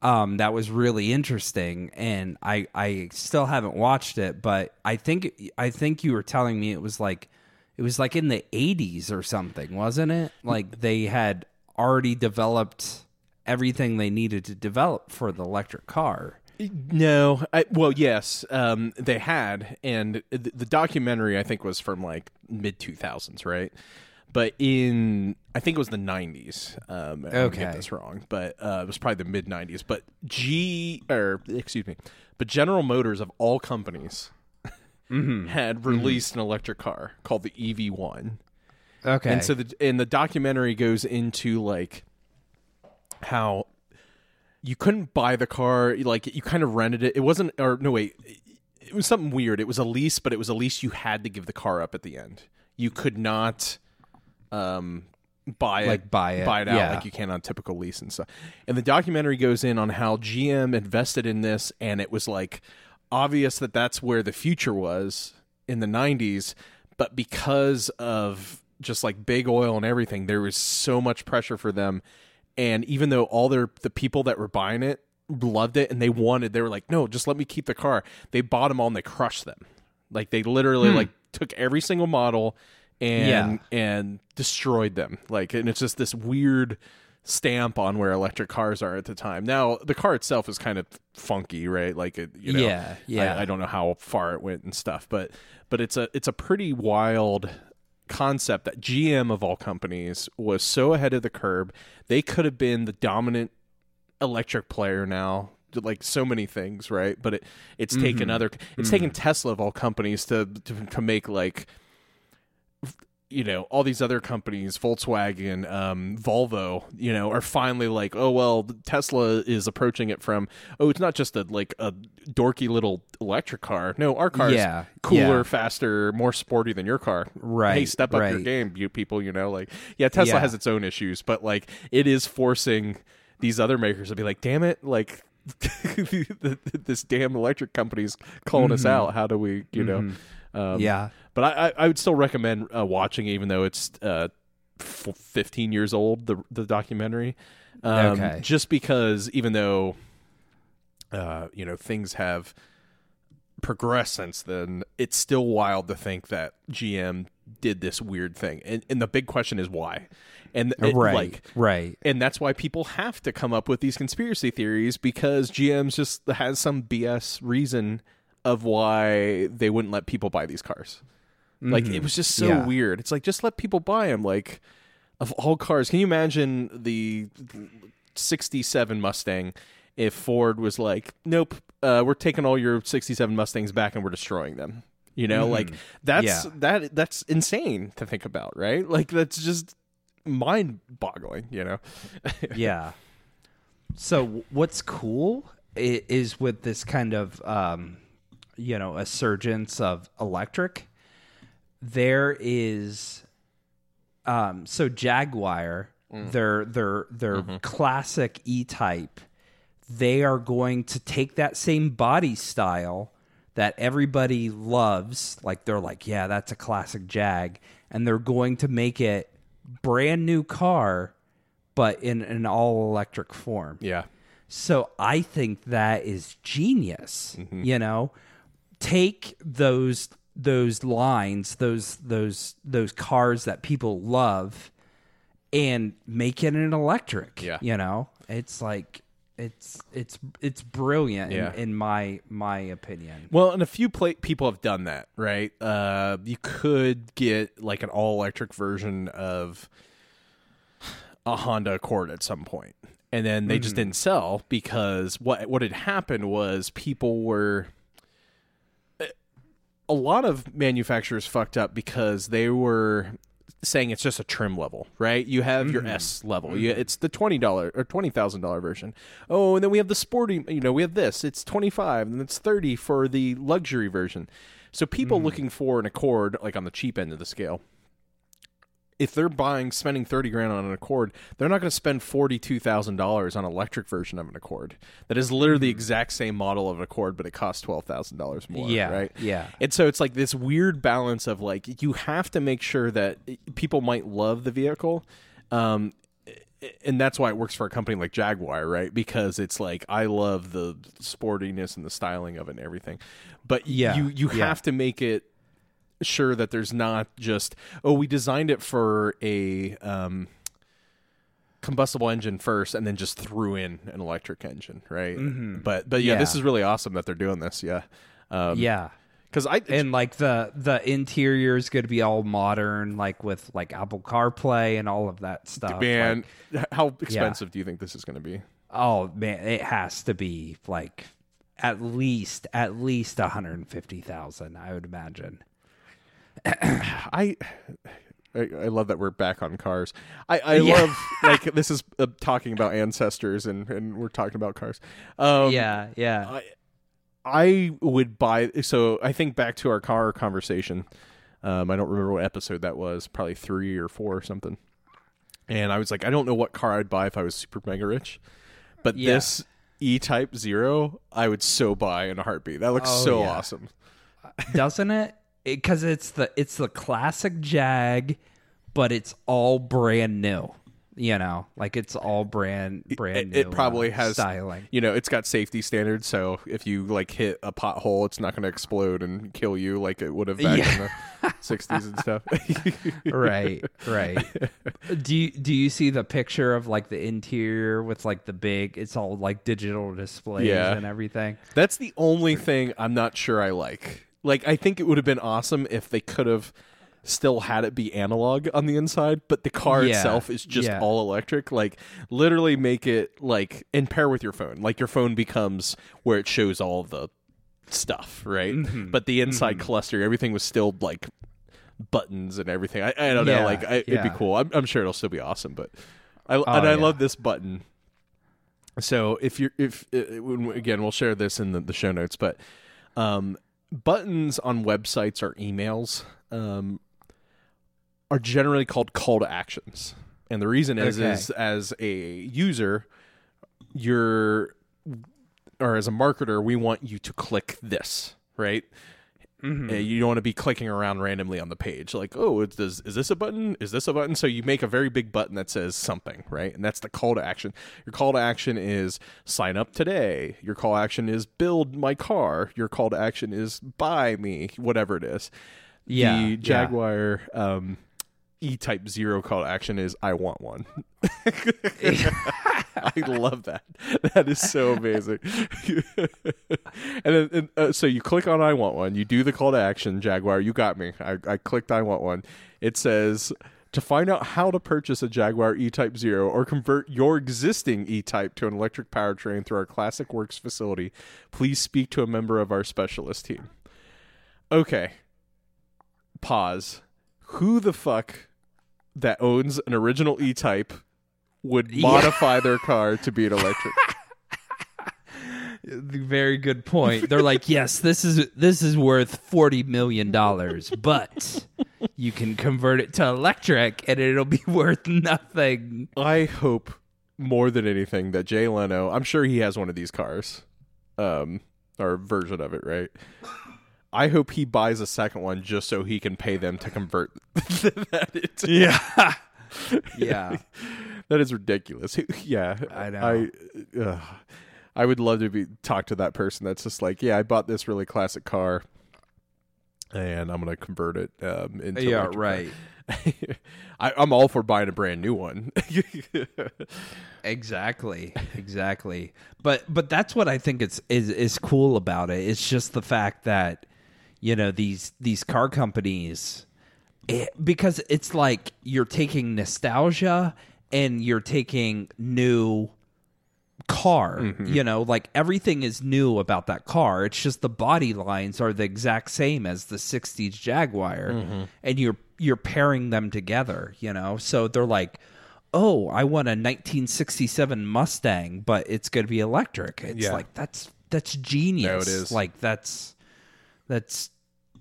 um, that was really interesting and I, I still haven't watched it but i think i think you were telling me it was like it was like in the 80s or something wasn't it like they had already developed everything they needed to develop for the electric car no, I, well, yes, um, they had, and the, the documentary I think was from like mid two thousands, right? But in I think it was the nineties. Um, I'm gonna Okay. get this wrong, but uh, it was probably the mid nineties. But G or excuse me, but General Motors of all companies had released an electric car called the EV one. okay And so the and the documentary goes into like how you couldn't buy the car, like you kind of rented it. It wasn't or no wait, it was something weird. It was a lease, but it was a lease you had to give the car up at the end. You could not um buy it Like, buy it, buy it out yeah. like you can on typical lease and stuff. And the documentary goes in on how GM invested in this and it was like obvious that that's where the future was in the 90s, but because of just like big oil and everything, there was so much pressure for them. And even though all their the people that were buying it loved it and they wanted, they were like, no, just let me keep the car. They bought them all and they crushed them. Like they literally like took every single model and Yeah. and destroyed them. Like and it's just this weird stamp on where electric cars are at the time. Now the car itself is kind of funky, right? Like it, you know, Yeah, yeah. I, I don't know how far it went and stuff, but but it's a it's a pretty wild concept that GM of all companies was so ahead of the curb. They could have been the dominant electric player now like so many things, right? But it it's taken mm-hmm. other it's mm-hmm. taken Tesla of all companies to, to to make like you know all these other companies volkswagen um, volvo you know are finally like oh well tesla is approaching it from oh it's not just a like a dorky little electric car. No our car Yeah, is cooler yeah. faster more sporty than your car. Right hey step up your game you people you know like yeah tesla Yeah. has its own issues but like it is forcing these other makers to be like damn it like this damn electric company's calling us out. How do we you know um, yeah. but I, I, I would still recommend uh, watching, even though it's uh, f- 15 years old, the the documentary. Um, Okay. Just because, even though, uh, you know, things have progressed since then, it's still wild to think that GM did this weird thing, and, and the big question is why. And it, right. like, right. and that's why people have to come up with these conspiracy theories because GM's just has some BS reason of why they wouldn't let people buy these cars. Like it was just so Mm-hmm. Yeah. weird. It's like just let people buy them. Like of all cars, can you imagine the '67 Mustang if Ford was like, "Nope, uh, we're taking all your '67 Mustangs back and we're destroying them." You know, like that's Mm-hmm. Yeah. that that's insane to think about, right? Like that's just mind-boggling. You know. yeah. So what's cool is with this kind of um, you know a surgence of electric. There is, um, so Jaguar, their their their classic E type. They are going to take that same body style that everybody loves. Like they're like, yeah, that's a classic Jag, and they're going to make it brand new car but in an all electric form. Yeah. So I think that is genius. Mm-hmm. You know, take those those lines, those those those cars that people love, and make it an electric. Yeah. You know, it's like it's it's it's brilliant Yeah. in, in my my opinion. Well, and a few pla- people have done that, right? Uh, you could get like an all electric version of a Honda Accord at some point, and then they just didn't sell because what what had happened was people were a lot of manufacturers fucked up because they were saying it's just a trim level, right? You have your mm-hmm. S level. Mm-hmm. You, it's the twenty dollar or twenty thousand dollar version. Oh, and then we have the sporty. You know, we have this. It's twenty five, and it's thirty for the luxury version. So people mm-hmm. looking for an Accord, like on the cheap end of the scale, if they're buying spending 30 grand on an accord they're not going to spend $42000 on an electric version of an accord that is literally the exact same model of an accord but it costs $12000 more Yeah, right yeah. and so it's like this weird balance of like you have to make sure that people might love the vehicle um and that's why it works for a company like Jaguar, right? Because it's like I love the sportiness and the styling of it and everything. But Yeah, you you yeah. have to make it sure that there's not just oh we designed it for a um, combustible engine first and then just threw in an electric engine right? But but yeah, this Mm-hmm. Is really awesome that they're doing this yeah. Um yeah. because i and like the the interior is going to be all modern like with like apple carplay and all of that stuff man Like, how expensive do you think this is going to be? Oh man it has to be like at least at least 150000 i would imagine I, I love that we're back on cars. I, I Yeah. love like this is uh, talking about ancestors and and we're talking about cars. Um, yeah yeah I I would buy. So I think back to our car conversation. Um, I don't remember what episode that was. Probably three or four or something. And I was like, I don't know what car I'd buy if I was super mega rich, but Yeah. this E Type Zero, I would so buy in a heartbeat. That looks Oh, so yeah. awesome. doesn't it because it's the it's the classic jag but it's all brand new you know like it's all brand brand It, new it probably uh, has styling You know, it's got safety standards, so if you like hit a pothole, it's not going to explode and kill you like it would have back Yeah. in the '60s and stuff. right right do you do you see the picture of like the interior with like the big it's all like digital displays Yeah. and everything That's the only thing I'm not sure I like. Like, I think it would have been awesome if they could have still had it be analog on the inside, but the car Yeah, itself is just yeah. all electric. Like literally make it like in pair with your phone. Like your phone becomes where it shows all the stuff, right? Mm-hmm. But the inside cluster, everything was still like buttons and everything. I, I don't know. Like I, it'd be cool. I'm, I'm sure it'll still be awesome, but I and I yeah. love this button. So if you're if uh, when, again we'll share this in the, the show notes, but um, buttons on websites or emails um, are generally called call to actions, and the reason is Okay. is as a user, you're or as a marketer, we want you to click this right. Uh, You don't want to be clicking around randomly on the page, like, oh, does, is this a button? Is this a button? So you make a very big button that says something, right? And that's the call to action. Your call to action is sign up today. Your call to action is build my car. Your call to action is buy me, whatever it is. Yeah, The yeah. Jaguar um, E Type Zero call to action is I want one. I love that. That is so amazing. and then, and, uh, so you click on I want one. You do the call to action, Jaguar. You got me. I, I clicked I want one. It says to find out how to purchase a Jaguar E-Type Zero or convert your existing E-Type to an electric powertrain through our Classic Works facility, please speak to a member of our specialist team. Okay. Pause. Who the fuck that owns an original E-Type would modify their car to be an electric? Very good point. They're like, yes, this is this is worth forty million dollars, but you can convert it to electric, and it'll be worth nothing. I hope more than anything that Jay Leno, I'm sure he has one of these cars, um, or version of it, right? I hope he buys a second one just so he can pay them to convert that into. Yeah, yeah. That is ridiculous. Yeah, I know. I, uh, I would love to be talk to that person. That's just like, yeah, I bought this really classic car, and I'm gonna convert it um, into. Yeah, electric right. I, I'm all for buying a brand new one. Exactly, exactly. But but that's what I think it's is is cool about it. It's just the fact that you know these these car companies it, because it's like you're taking nostalgia and you're taking new car. Mm-hmm. You know, like everything is new about that car. It's just the body lines are the exact same as the 60s Jaguar mm-hmm. and you're you're pairing them together, you know. So they're like, "Oh, I want a 1967 Mustang, but it's going to be electric." It's Yeah. like that's that's genius. No, it is. Like that's that's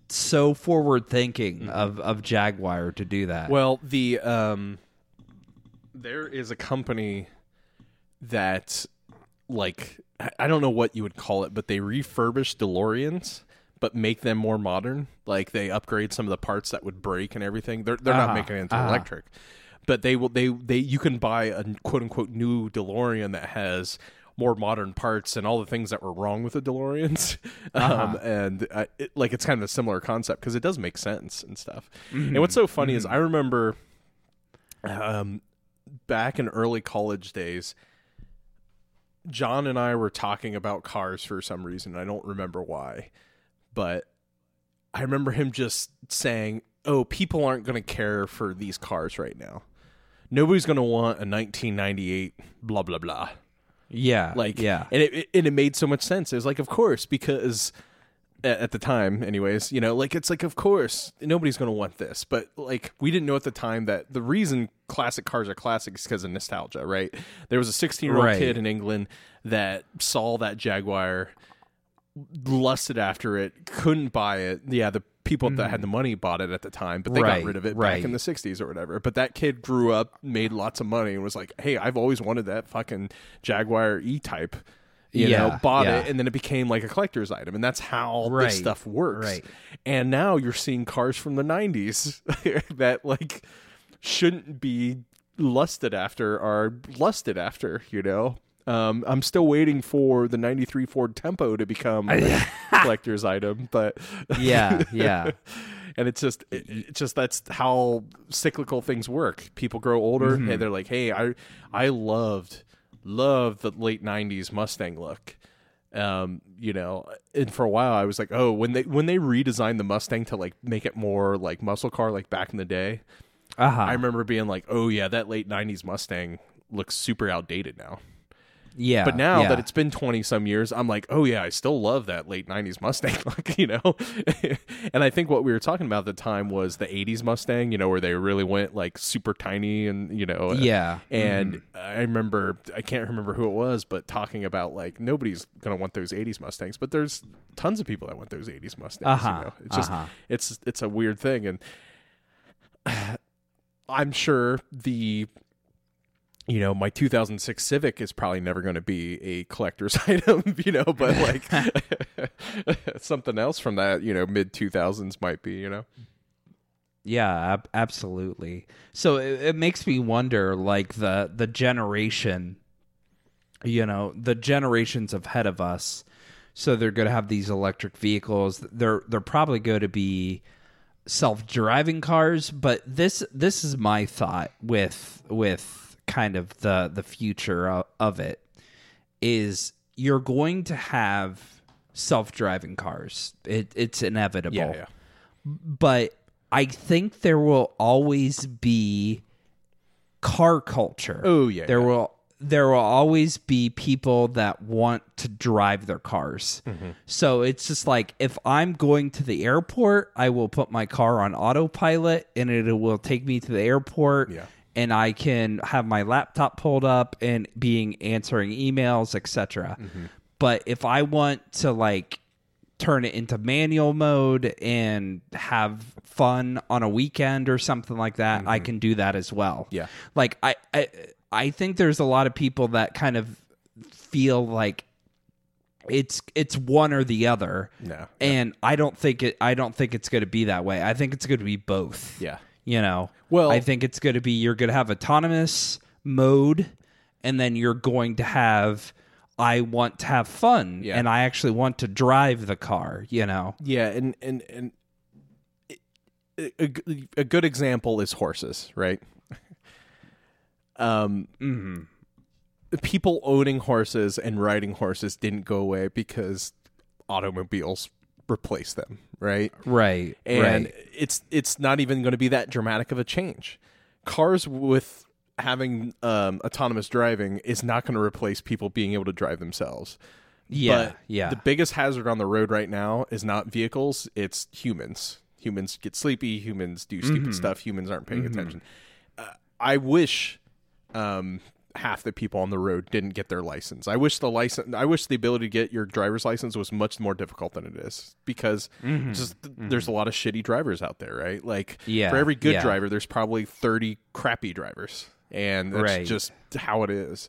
so forward thinking mm-hmm. of of Jaguar to do that. Well, the um, there is a company that, like, I- I don't know what you would call it, but they refurbish DeLoreans, but make them more modern. Like they upgrade some of the parts that would break and everything. They're they're Ah, not making it into ah. electric, but they will they they you can buy a quote unquote new DeLorean that has more modern parts and all the things that were wrong with the DeLoreans. Um, and uh, it, like it's kind of a similar concept because it does make sense and stuff. And what's so funny is I remember um, back in early college days, John and I were talking about cars for some reason. I don't remember why, but I remember him just saying, "Oh, people aren't going to care for these cars right now. Nobody's going to want a 1998 blah blah blah." yeah. Like, yeah. and it, it and it made so much sense. It was like, of course, because at, the time, anyways, you know, like it's like, of course, nobody's going to want this. But like, we didn't know at the time that the reason classic cars are classic is because of nostalgia, right? There was a 16 year old kid in England that saw that Jaguar, lusted after it, couldn't buy it. Yeah, the people that had the money bought it at the time, but they Mm. Right, got rid of it right. back in the 60s or whatever. But that kid grew up, made lots of money, and was like, hey, I've always wanted that fucking Jaguar E You know, Yeah, bought yeah. it, and then it became like a collector's item, and that's how Right, this stuff works. right. And now you're seeing cars from the '90s that like shouldn't be lusted after are lusted after. You know, um, I'm still waiting for the '93 Ford Tempo to become a collector's item, but yeah, yeah. and it's just it, it's just that's how cyclical things work people grow older Mm-hmm. and they're like hey i i loved loved the late 90s mustang look Um, you know, and for a while I was like, oh, when they when they redesigned the Mustang to like make it more like muscle car like back in the day, Uh-huh. I remember being like, oh yeah, that late '90s Mustang looks super outdated now. Yeah. But now yeah. that it's been 20 some years, I'm like, oh yeah, I still love that late 90s Mustang. like, you know? and I think what we were talking about at the time was the 80s Mustang, you know, where they really went like super tiny and, you know, Yeah. And I remember, I can't remember who it was, but talking about like nobody's going to want those 80s Mustangs, but there's tons of people that want those 80s Mustangs. Uh-huh, You know? It's just, uh-huh. it's, it's a weird thing. And I'm sure the you know, my 2006 Civic is probably never going to be a collector's item, you know, but like something else from that, you know, mid 2000s might be, you know. Yeah, ab- absolutely. So it, it makes me wonder, like the the generation, you know, the generations ahead of us. So they're going to have these electric vehicles. They're they're probably going to be self driving cars. But this this is my thought with with kind of the the future of, of it is you're going to have self driving cars. It, it's inevitable Yeah, yeah. but I think there will always be car culture. Oh, yeah, There yeah. will there will always be people that want to drive their cars. Mm-hmm. So it's just like if I'm going to the airport, I will put my car on autopilot and it will take me to the airport. Yeah. And I can have my laptop pulled up and being answering emails, etc. Mm-hmm. But if I want to like turn it into manual mode and have fun on a weekend or something like that, I can do that as well. Mm-hmm. Yeah. Like I, I I think there's a lot of people that kind of feel like it's it's one or the other. No. And I don't think it I don't think it's going to be that way. I think it's going to be both. Yeah. You know. Well- I think it's going to be you're going to have autonomous mode and then you're going to have I want to have fun Yeah. and I actually want to drive the car, you know. Yeah, and and and a, a, good example is horses, right? Um, people owning horses and riding horses didn't go away because automobiles replaced them, right? Right. and right. it's it's not even going to be that dramatic of a change. Cars with having um, autonomous driving is not going to replace people being able to drive themselves. Yeah. But yeah. the biggest hazard on the road right now is not vehicles; it's humans. Humans get sleepy. Humans do stupid Mm-hmm. stuff. Humans aren't paying attention. Uh, I wish um, half the people on the road didn't get their license. I wish the license. I wish the ability to get your driver's license was much more difficult than it is because just there's a lot of shitty drivers out there, right? Like Mm-hmm. Yeah, for every good yeah. driver, there's probably thirty crappy drivers, and that's Right. just how it is.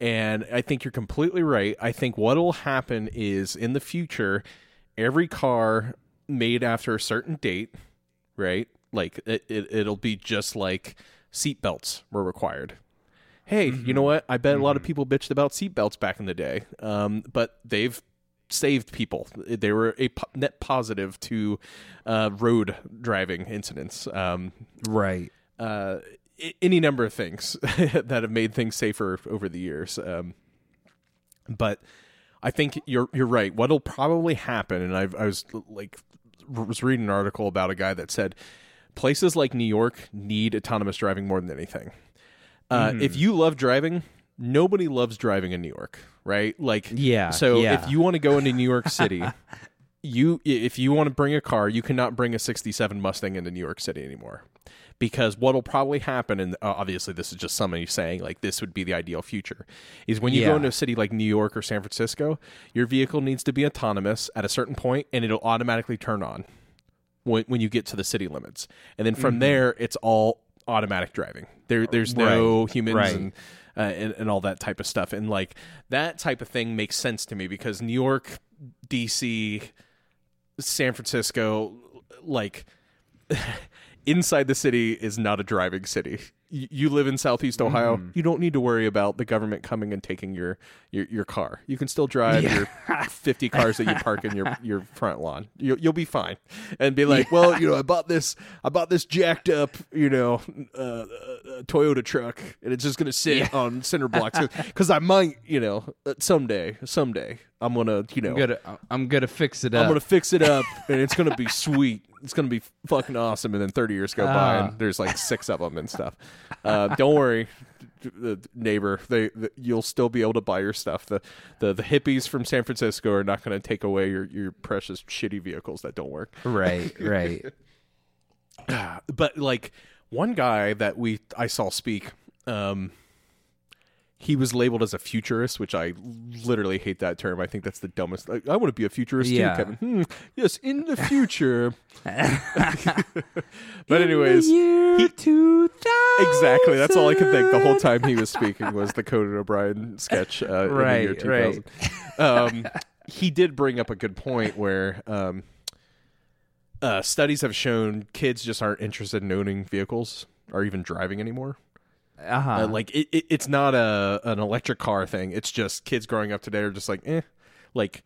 And I think you're completely right. I think what will happen is in the future, every car made after a certain date, right? Like it, it it'll be just like seatbelts were required. Hey, you know what? I bet a lot of people bitched about seatbelts back in the day, um, but they've saved people. They were a po- net positive to uh, road driving incidents. Um, right. uh, i- any number of things that have made things safer over the years. Um, but I think you're you're right. What'll probably happen, and I've, I was like was reading an article about a guy that said places like New York need autonomous driving more than anything. Uh, Mm-hmm. If you love driving, nobody loves driving in New York, right? Like, Yeah, So yeah. if you want to go into New York City, you if you want to bring a car, you cannot bring a '67 Mustang into New York City anymore. Because what'll probably happen, and uh, obviously this is just somebody saying like this would be the ideal future, is when you go into a city like New York or San Francisco, your vehicle needs to be autonomous at a certain point, and it'll automatically turn on when when you get to the city limits, and then Mm-hmm. from there it's all automatic driving. There there's no humans right. and, uh, and and all that type of stuff, and like that type of thing makes sense to me because New York, D.C., San Francisco, like inside the city is not a driving city. You, live in Southeast Ohio, Mm-hmm. you don't need to worry about the government coming and taking your your, your car. You can still drive your 50 cars that you park in your, your front lawn. You, you'll be fine. And be like, well, you know, I bought this I bought this jacked up, you know, uh, uh, Toyota truck, and it's just going to sit on cinder blocks because I might, you know, uh, someday, someday I'm gonna, you know, I'm gonna I'm gonna fix it up. I'm gonna fix it up, and it's gonna be sweet. It's gonna be fucking awesome. And then 30 years go by, Ah. and there's like six of them and stuff. Uh, don't worry, the neighbor. They, the, you'll still be able to buy your stuff. The, the the hippies from San Francisco are not gonna take away your your precious shitty vehicles that don't work. right, right. but like one guy that we I saw speak, um, he was labeled as a futurist, which I literally hate that term. I think that's the dumbest. I, I want to be a futurist Yeah. too, Kevin. Hmm, yes, in the future. but anyways, year he- 2000. exactly. That's all I could think the whole time he was speaking was the Conan O'Brien sketch uh, in the year Right, Um, he did bring up a good point where um, uh, studies have shown kids just aren't interested in owning vehicles or even driving anymore. Uh-huh. Uh, like it, it, it's not a an electric car thing. It's just kids growing up today are just like, eh, like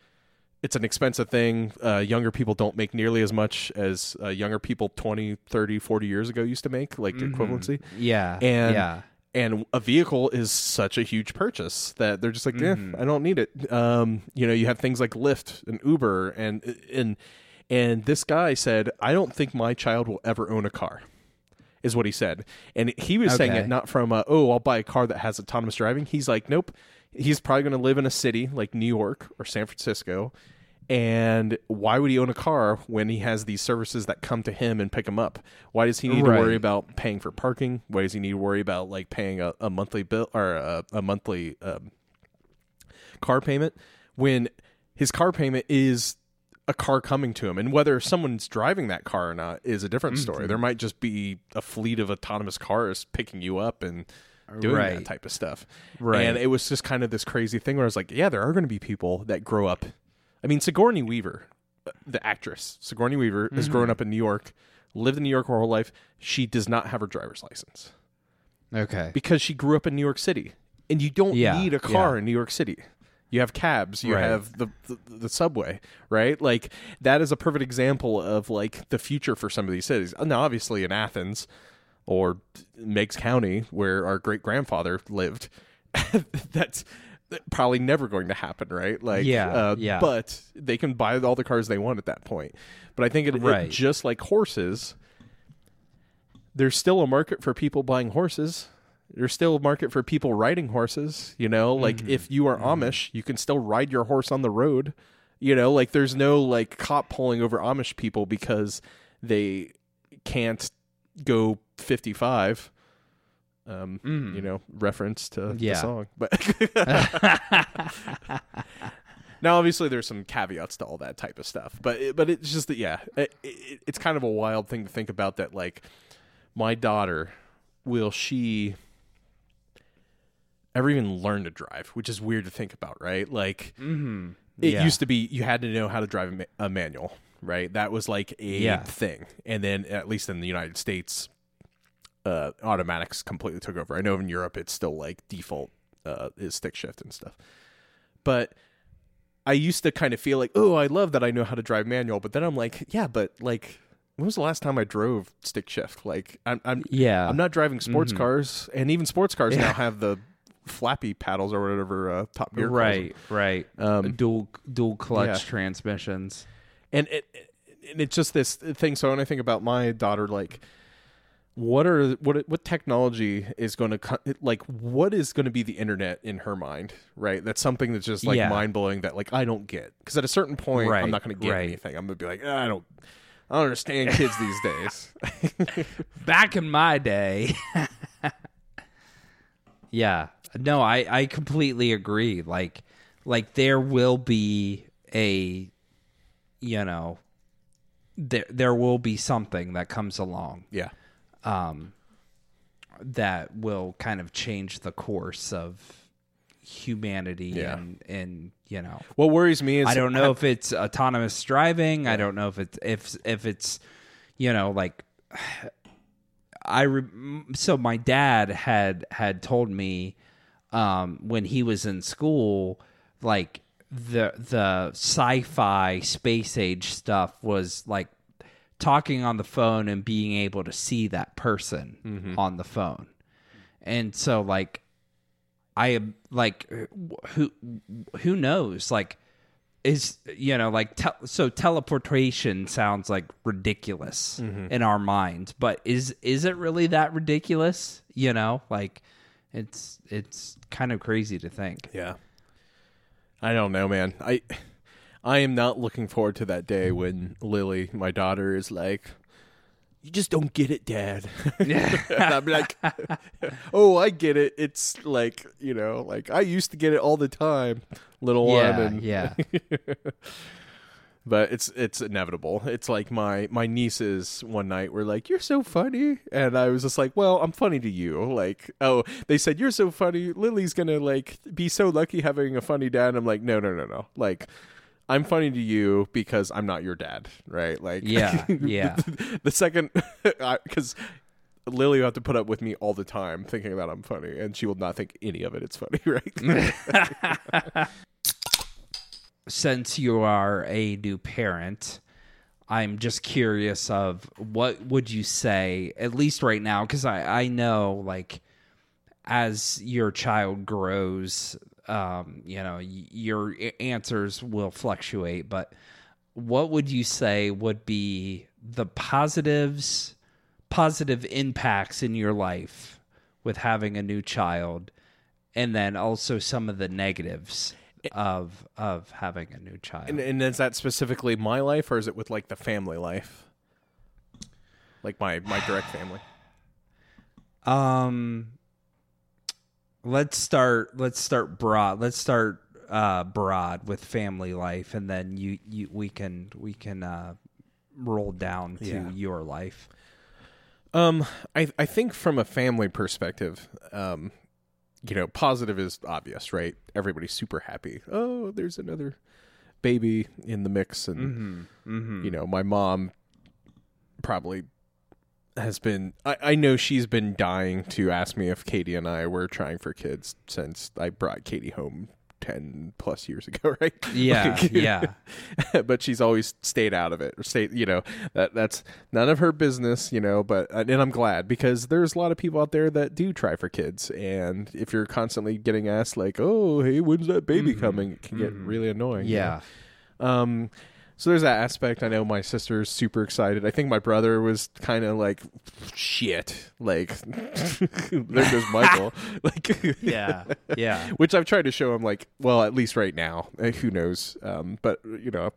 it's an expensive thing. Uh, younger people don't make nearly as much as uh, younger people 20, 30, 40 years ago used to make, like equivalency. yeah. And yeah. and a vehicle is such a huge purchase that they're just like, eh, I don't need it. Um, you know, you have things like Lyft and Uber and and and this guy said, I don't think my child will ever own a car. Is what he said, and he was saying it not from uh, oh I'll buy a car that has autonomous driving. He's like nope, he's probably going to live in a city like New York or San Francisco, and why would he own a car when he has these services that come to him and pick him up? Why does he need to worry about paying for parking? Why does he need to worry about like paying a, a monthly bill or a, a monthly um, car payment when his car payment is a car coming to him and whether someone's driving that car or not is a different story Mm-hmm. there might just be a fleet of autonomous cars picking you up and doing that type of stuff Right. and it was just kind of this crazy thing where i was like yeah there are going to be people that grow up i mean sigourney weaver uh, the actress sigourney weaver Mm-hmm. has grown up in new york lived in new york her whole life she does not have her driver's license Okay. because she grew up in New York City, and you don't Yeah, need a car yeah. in New York City. You have cabs, you Right. have the, the the subway, right? Like that is a perfect example of like the future for some of these cities. Now, obviously, in Athens or Meigs County, where our great grandfather lived, that's probably never going to happen, right? Like, Yeah, uh, yeah. But they can buy all the cars they want at that point. But I think it, it Right. just like horses there's still a market for people buying horses. There's still a market for people riding horses. You know, like Mm-hmm. if you are Amish, you can still ride your horse on the road. You know, like there's no like cop pulling over Amish people because they can't go 55. Um, you know, reference to Mm. Yeah. the song, but now obviously there's some caveats to all that type of stuff. But it, but it's just that yeah, it, it, it's kind of a wild thing to think about that like my daughter will she ever even learn to drive, which is weird to think about, right? Like Mm-hmm. it Yeah. used to be you had to know how to drive a, ma- a manual, right? That was like a Yeah. thing. And then at least in the United States uh automatics completely took over. I know in Europe it's still like default uh is stick shift and stuff. But I used to kind of feel like, "Oh, I love that I know how to drive manual." But then I'm like, "Yeah, but like when was the last time I drove stick shift? Like I'm I'm Yeah. I'm not driving sports Mhm. cars, and even sports cars Yeah. now have the flappy paddles or whatever uh, Top Gear. right. Right. Um, dual dual clutch yeah. transmissions. and it, and it's just this thing. So when I think about my daughter, like, what are what what technology is going to like what is going to be the internet in her mind, right? That's something that's just like Yeah. mind blowing. That like I don't get because at a certain point right, I'm not going to get right. anything. I'm going to be like "Ah, I don't. I don't understand kids these days. Back in my day. yeah. No, I I completely agree. Like like there will be a you know there there will be something that comes along yeah, um that will kind of change the course of humanity Yeah. and and you know what worries me is I don't know if it's autonomous driving. I don't know if it's if if it's you know like I re- so my dad had had told me um when he was in school like the the sci-fi space age stuff was like talking on the phone and being able to see that person on the phone. And so like I am like who who knows? Like is you know like tel- so teleportation sounds like ridiculous in our mind but is is it really that ridiculous? You know like it's it's kind of crazy to think Yeah. I don't know, man. I I am not looking forward to that day when Lily, my daughter, is like, "You just don't get it, Dad." and I'm like, "Oh, I get it. It's like you know, like I used to get it all the time, little one." And yeah but it's it's inevitable. It's like my my nieces one night were like, "You're so funny," and I was just like, "Well, I'm funny to you." Like, oh, they said you're so funny. Lily's gonna like be so lucky having a funny dad. I'm like, no, no, no, no. Like, I'm funny to you because I'm not your dad, right? Like, Yeah, yeah. the second, because. Lily will have to put up with me all the time thinking that I'm funny, and she will not think any of it. It's funny, right? Since you are a new parent i'm just curious of what would you say at least right now because i i know like as your child grows um you know your answers will fluctuate but what would you say would be the positives positive impacts in your life with having a new child and then also some of the negatives of of having a new child And, and is that specifically my life, or is it with like the family life, like my my direct family? um let's start let's start broad let's start uh broad with family life and then you you we can we can uh roll down to Yeah. your life Um, I I think from a family perspective, um, you know, positive is obvious, right? Everybody's super happy. Oh, there's another baby in the mix, and mm-hmm. Mm-hmm. you know, my mom probably has been. I, I know she's been dying to ask me if Katie and I were trying for kids since I brought Katie home ten plus years ago, right? yeah Like- yeah. but she's always stayed out of it or stayed you know that that's none of her business you know but uh, and I'm glad because there's a lot of people out there that do try for kids. And if you're constantly getting asked like oh hey when's that baby mm-hmm. coming? it can get mm-hmm. really annoying you yeah. Know? um so there's that aspect i know my sister's super excited i think my brother was kind of like shit like there goes michael like yeah yeah which I've tried to show him like, well, at least right now, eh, who knows? Um, but you know,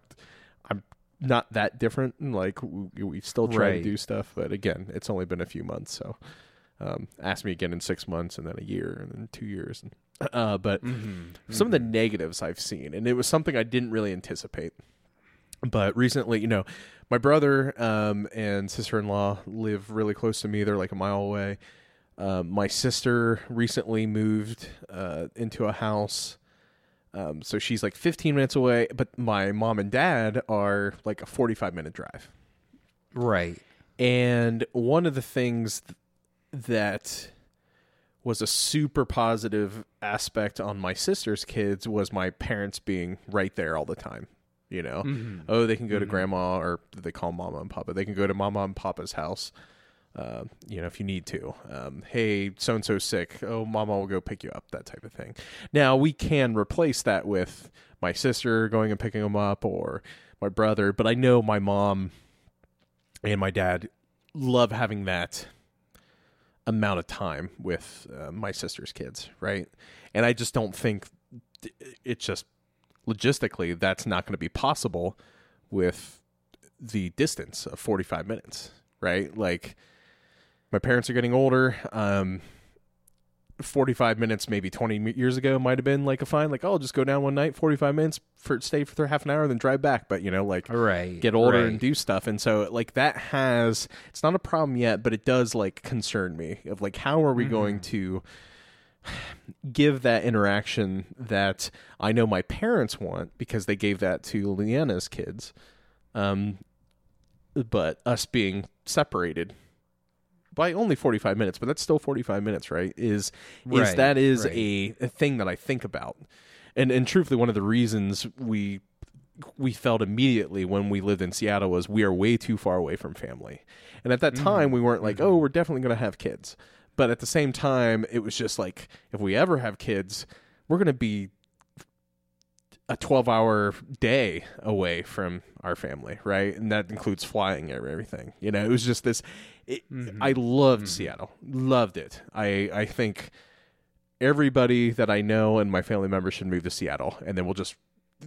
I'm not that different. and, Like we, we still try Right. to do stuff, but again, it's only been a few months. So, um, ask me again in six months, and then a year, and then two years. And, uh, but Mm-hmm. some of the negatives I've seen, and it was something I didn't really anticipate. But recently, you know, my brother um, and sister in law live really close to me. They're like a mile away. Um, my sister recently moved uh, into a house. Um, so she's like 15 minutes away, but my mom and dad are like a 45 minute drive. right And one of the things that was a super positive aspect on my sister's kids was my parents being right there all the time. You know, oh, they can go to grandma or they call mama and papa. They can go to mama and papa's house. Uh, you know, if you need to. Um, hey, so and so sick. Oh, mama will go pick you up. That type of thing. Now we can replace that with my sister going and picking them up or my brother. But I know my mom and my dad love having that amount of time with uh, my sister's kids, right? And I just don't think it's just logistically that's not going to be possible with the distance of 45 minutes, right? Like my parents are getting older. Um 45 minutes maybe 20 years ago might have been like a fine like oh just go down one night 45 minutes for stay for half an hour then drive back but you know like right get older right. and do stuff and so like that has it's not a problem yet but it does like concern me of like how are we going to give that interaction that i know my parents want because they gave that to leanna's kids um but us being separated by only 45 minutes but that's still 45 minutes right is is Right, that is right. a, a thing that i think about and and truthfully one of the reasons we we felt immediately when we lived in Seattle was we are way too far away from family. And at that time we weren't like, oh, we're definitely going to have kids. But at the same time, it was just like if we ever have kids, we're going to be a 12 hour day away from our family, right? And that includes flying and everything. You know, it was just this. It, mm-hmm. I loved mm-hmm. Seattle, loved it. I I think everybody that I know and my family members should move to Seattle, and then we'll just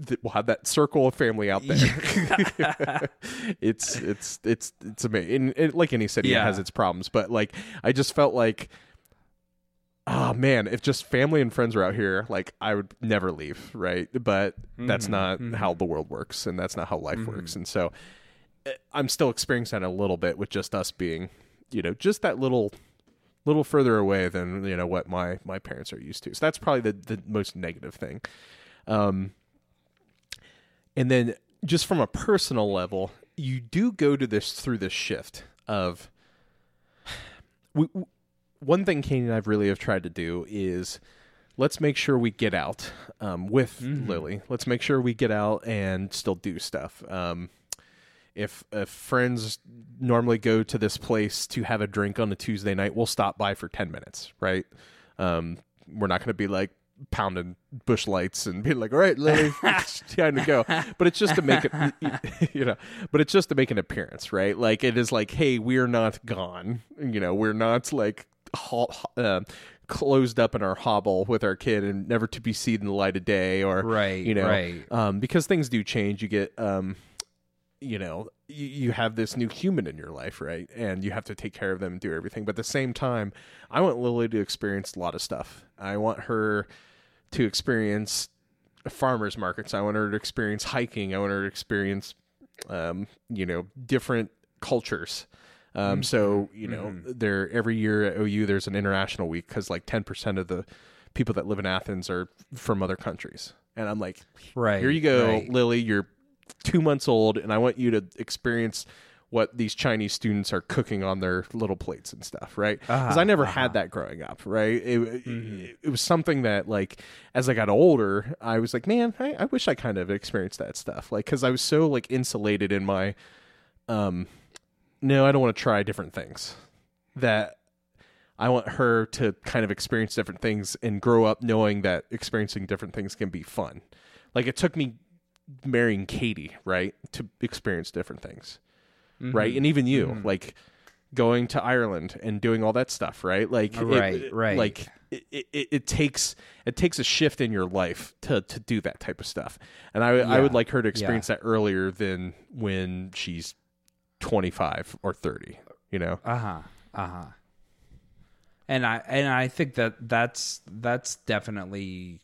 th- we'll have that circle of family out there. it's it's it's it's amazing. And, and like any city, it has its problems, but like I just felt like. Oh man, if just family and friends were out here, like I would never leave, right? But that's not how the world works, and that's not how life works. And so, eh, I'm still experiencing that a little bit with just us being, you know, just that little, little further away than you know what my my parents are used to. So that's probably the the most negative thing. Um, and then just from a personal level, you do go to this through this shift of we, one thing Kane and I've really have tried to do is let's make sure we get out um, with Lily. Let's make sure we get out and still do stuff. Um, if if friends normally go to this place to have a drink on a Tuesday night, we'll stop by for ten minutes, right? Um, we're not going to be like pounding Busch Lights and being like, "All right, Lily, it's time to go." But it's just to make it, you know. But it's just to make an appearance, right? Like it is like, "Hey, we're not gone," you know. We're not like ho- uh, closed up in our hobble with our kid and never to be seen in the light of day, or Right, you know, right. um, because things do change. You get um, you know you, you have this new human in your life right? And you have to take care of them and do everything. But at the same time i want lily to experience a lot of stuff. I want her to experience farmers markets i want her to experience hiking. I want her to experience um, you know different cultures. Um, so you know there every year at ou there's an international week because like 10% of the people that live in athens are from other countries. And i'm like Right. here you go, right. Lily. You're two months old, and I want you to experience what these Chinese students are cooking on their little plates and stuff, right? Because Uh-huh, I never had that growing up, right? It, it, it was something that, like, as I got older, I was like, man, I, I wish I kind of experienced that stuff, like, because I was so like insulated in my, um, no, I don't want to try different things. That I want her to kind of experience different things and grow up knowing that experiencing different things can be fun. Like it took me marrying Katie, right, to experience different things, right, and even you, like going to Ireland and doing all that stuff, right, like Right, it- right. like it, it, it takes it takes a shift in your life to to do that type of stuff, and I I would like her to experience that earlier than when she's twenty five or thirty, you know. Uh huh. Uh huh. And I and I think that that's that's definitely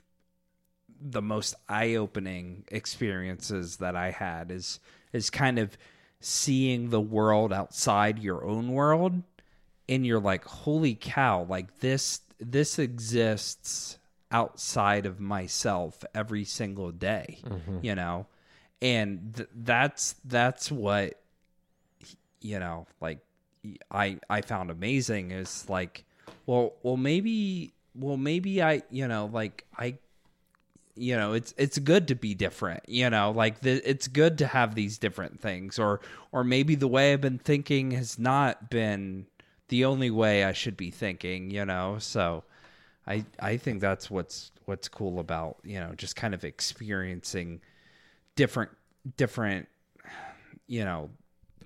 the most eye opening experiences that I had is is kind of seeing the world outside your own world and you're like holy cow like this this exists outside of myself every single day mm-hmm. you know? And th- that's that's what you know like i i found amazing is like well well maybe well maybe i you know like i you know it's it's good to be different you know like the, it's good to have these different things or or maybe the way i've been thinking has not been the only way i should be thinking you know so i i think that's what's what's cool about you know just kind of experiencing different different you know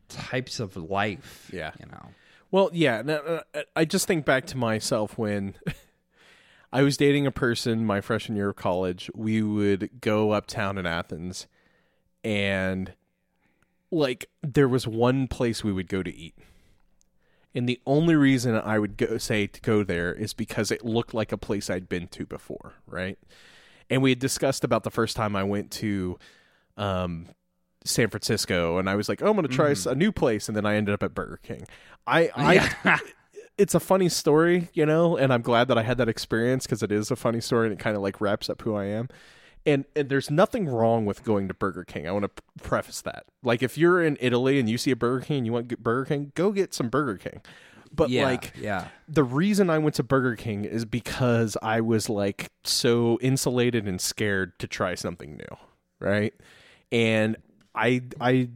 types of life Yeah. you know Well, yeah. no, no, uh, uh, I just think back to myself when I was dating a person my freshman year of college. We would go uptown in Athens, and like there was one place we would go to eat. And the only reason I would go say to go there is because it looked like a place I'd been to before, right? And we had discussed about the first time I went to um, San Francisco, and I was like, "Oh, I'm going to try s- a new place," and then I ended up at Burger King. I, I, it's a funny story, you know, and I'm glad that I had that experience because it is a funny story and it kind of like wraps up who I am. And, and there's nothing wrong with going to Burger King. I want to preface that. Like, if you're in Italy and you see a Burger King and you want to get Burger King, go get some Burger King. But yeah like, yeah the reason I went to Burger King is because I was like so insulated and scared to try something new, right? And I I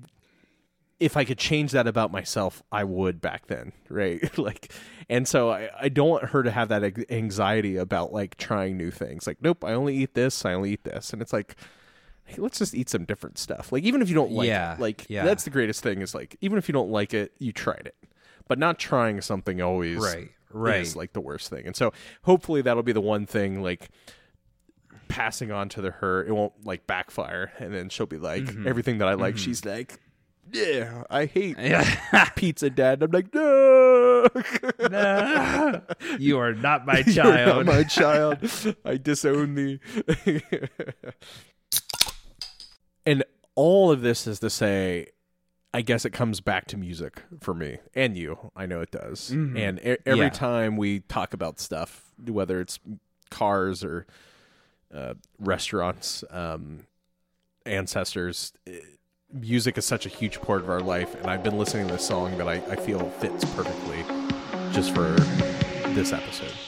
if I could change that about myself, I would back then, right? like and so I, I don't want her to have that anxiety about like trying new things. Like, nope, I only eat this, I only eat this. And it's like hey, let's just eat some different stuff. Like even if you don't like Yeah, it, like yeah. that's the greatest thing is like even if you don't like it, you tried it. But not trying something always Right, right. is like the worst thing. And so hopefully that'll be the one thing like passing on to the her it won't like backfire and then she'll be like Mm-hmm. everything that I like she's like yeah, I hate pizza dad. I'm like, no. you are not my child. not my child. I disown thee. and all of this is to say, I guess it comes back to music for me and you. I know it does. And e- every Yeah. time we talk about stuff, whether it's cars or uh, restaurants, um, ancestors, eh, music is such a huge part of our life. And I've been listening to this song that I, I feel fits perfectly just for this episode.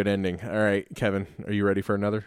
Good ending. All right, Kevin, are you ready for another?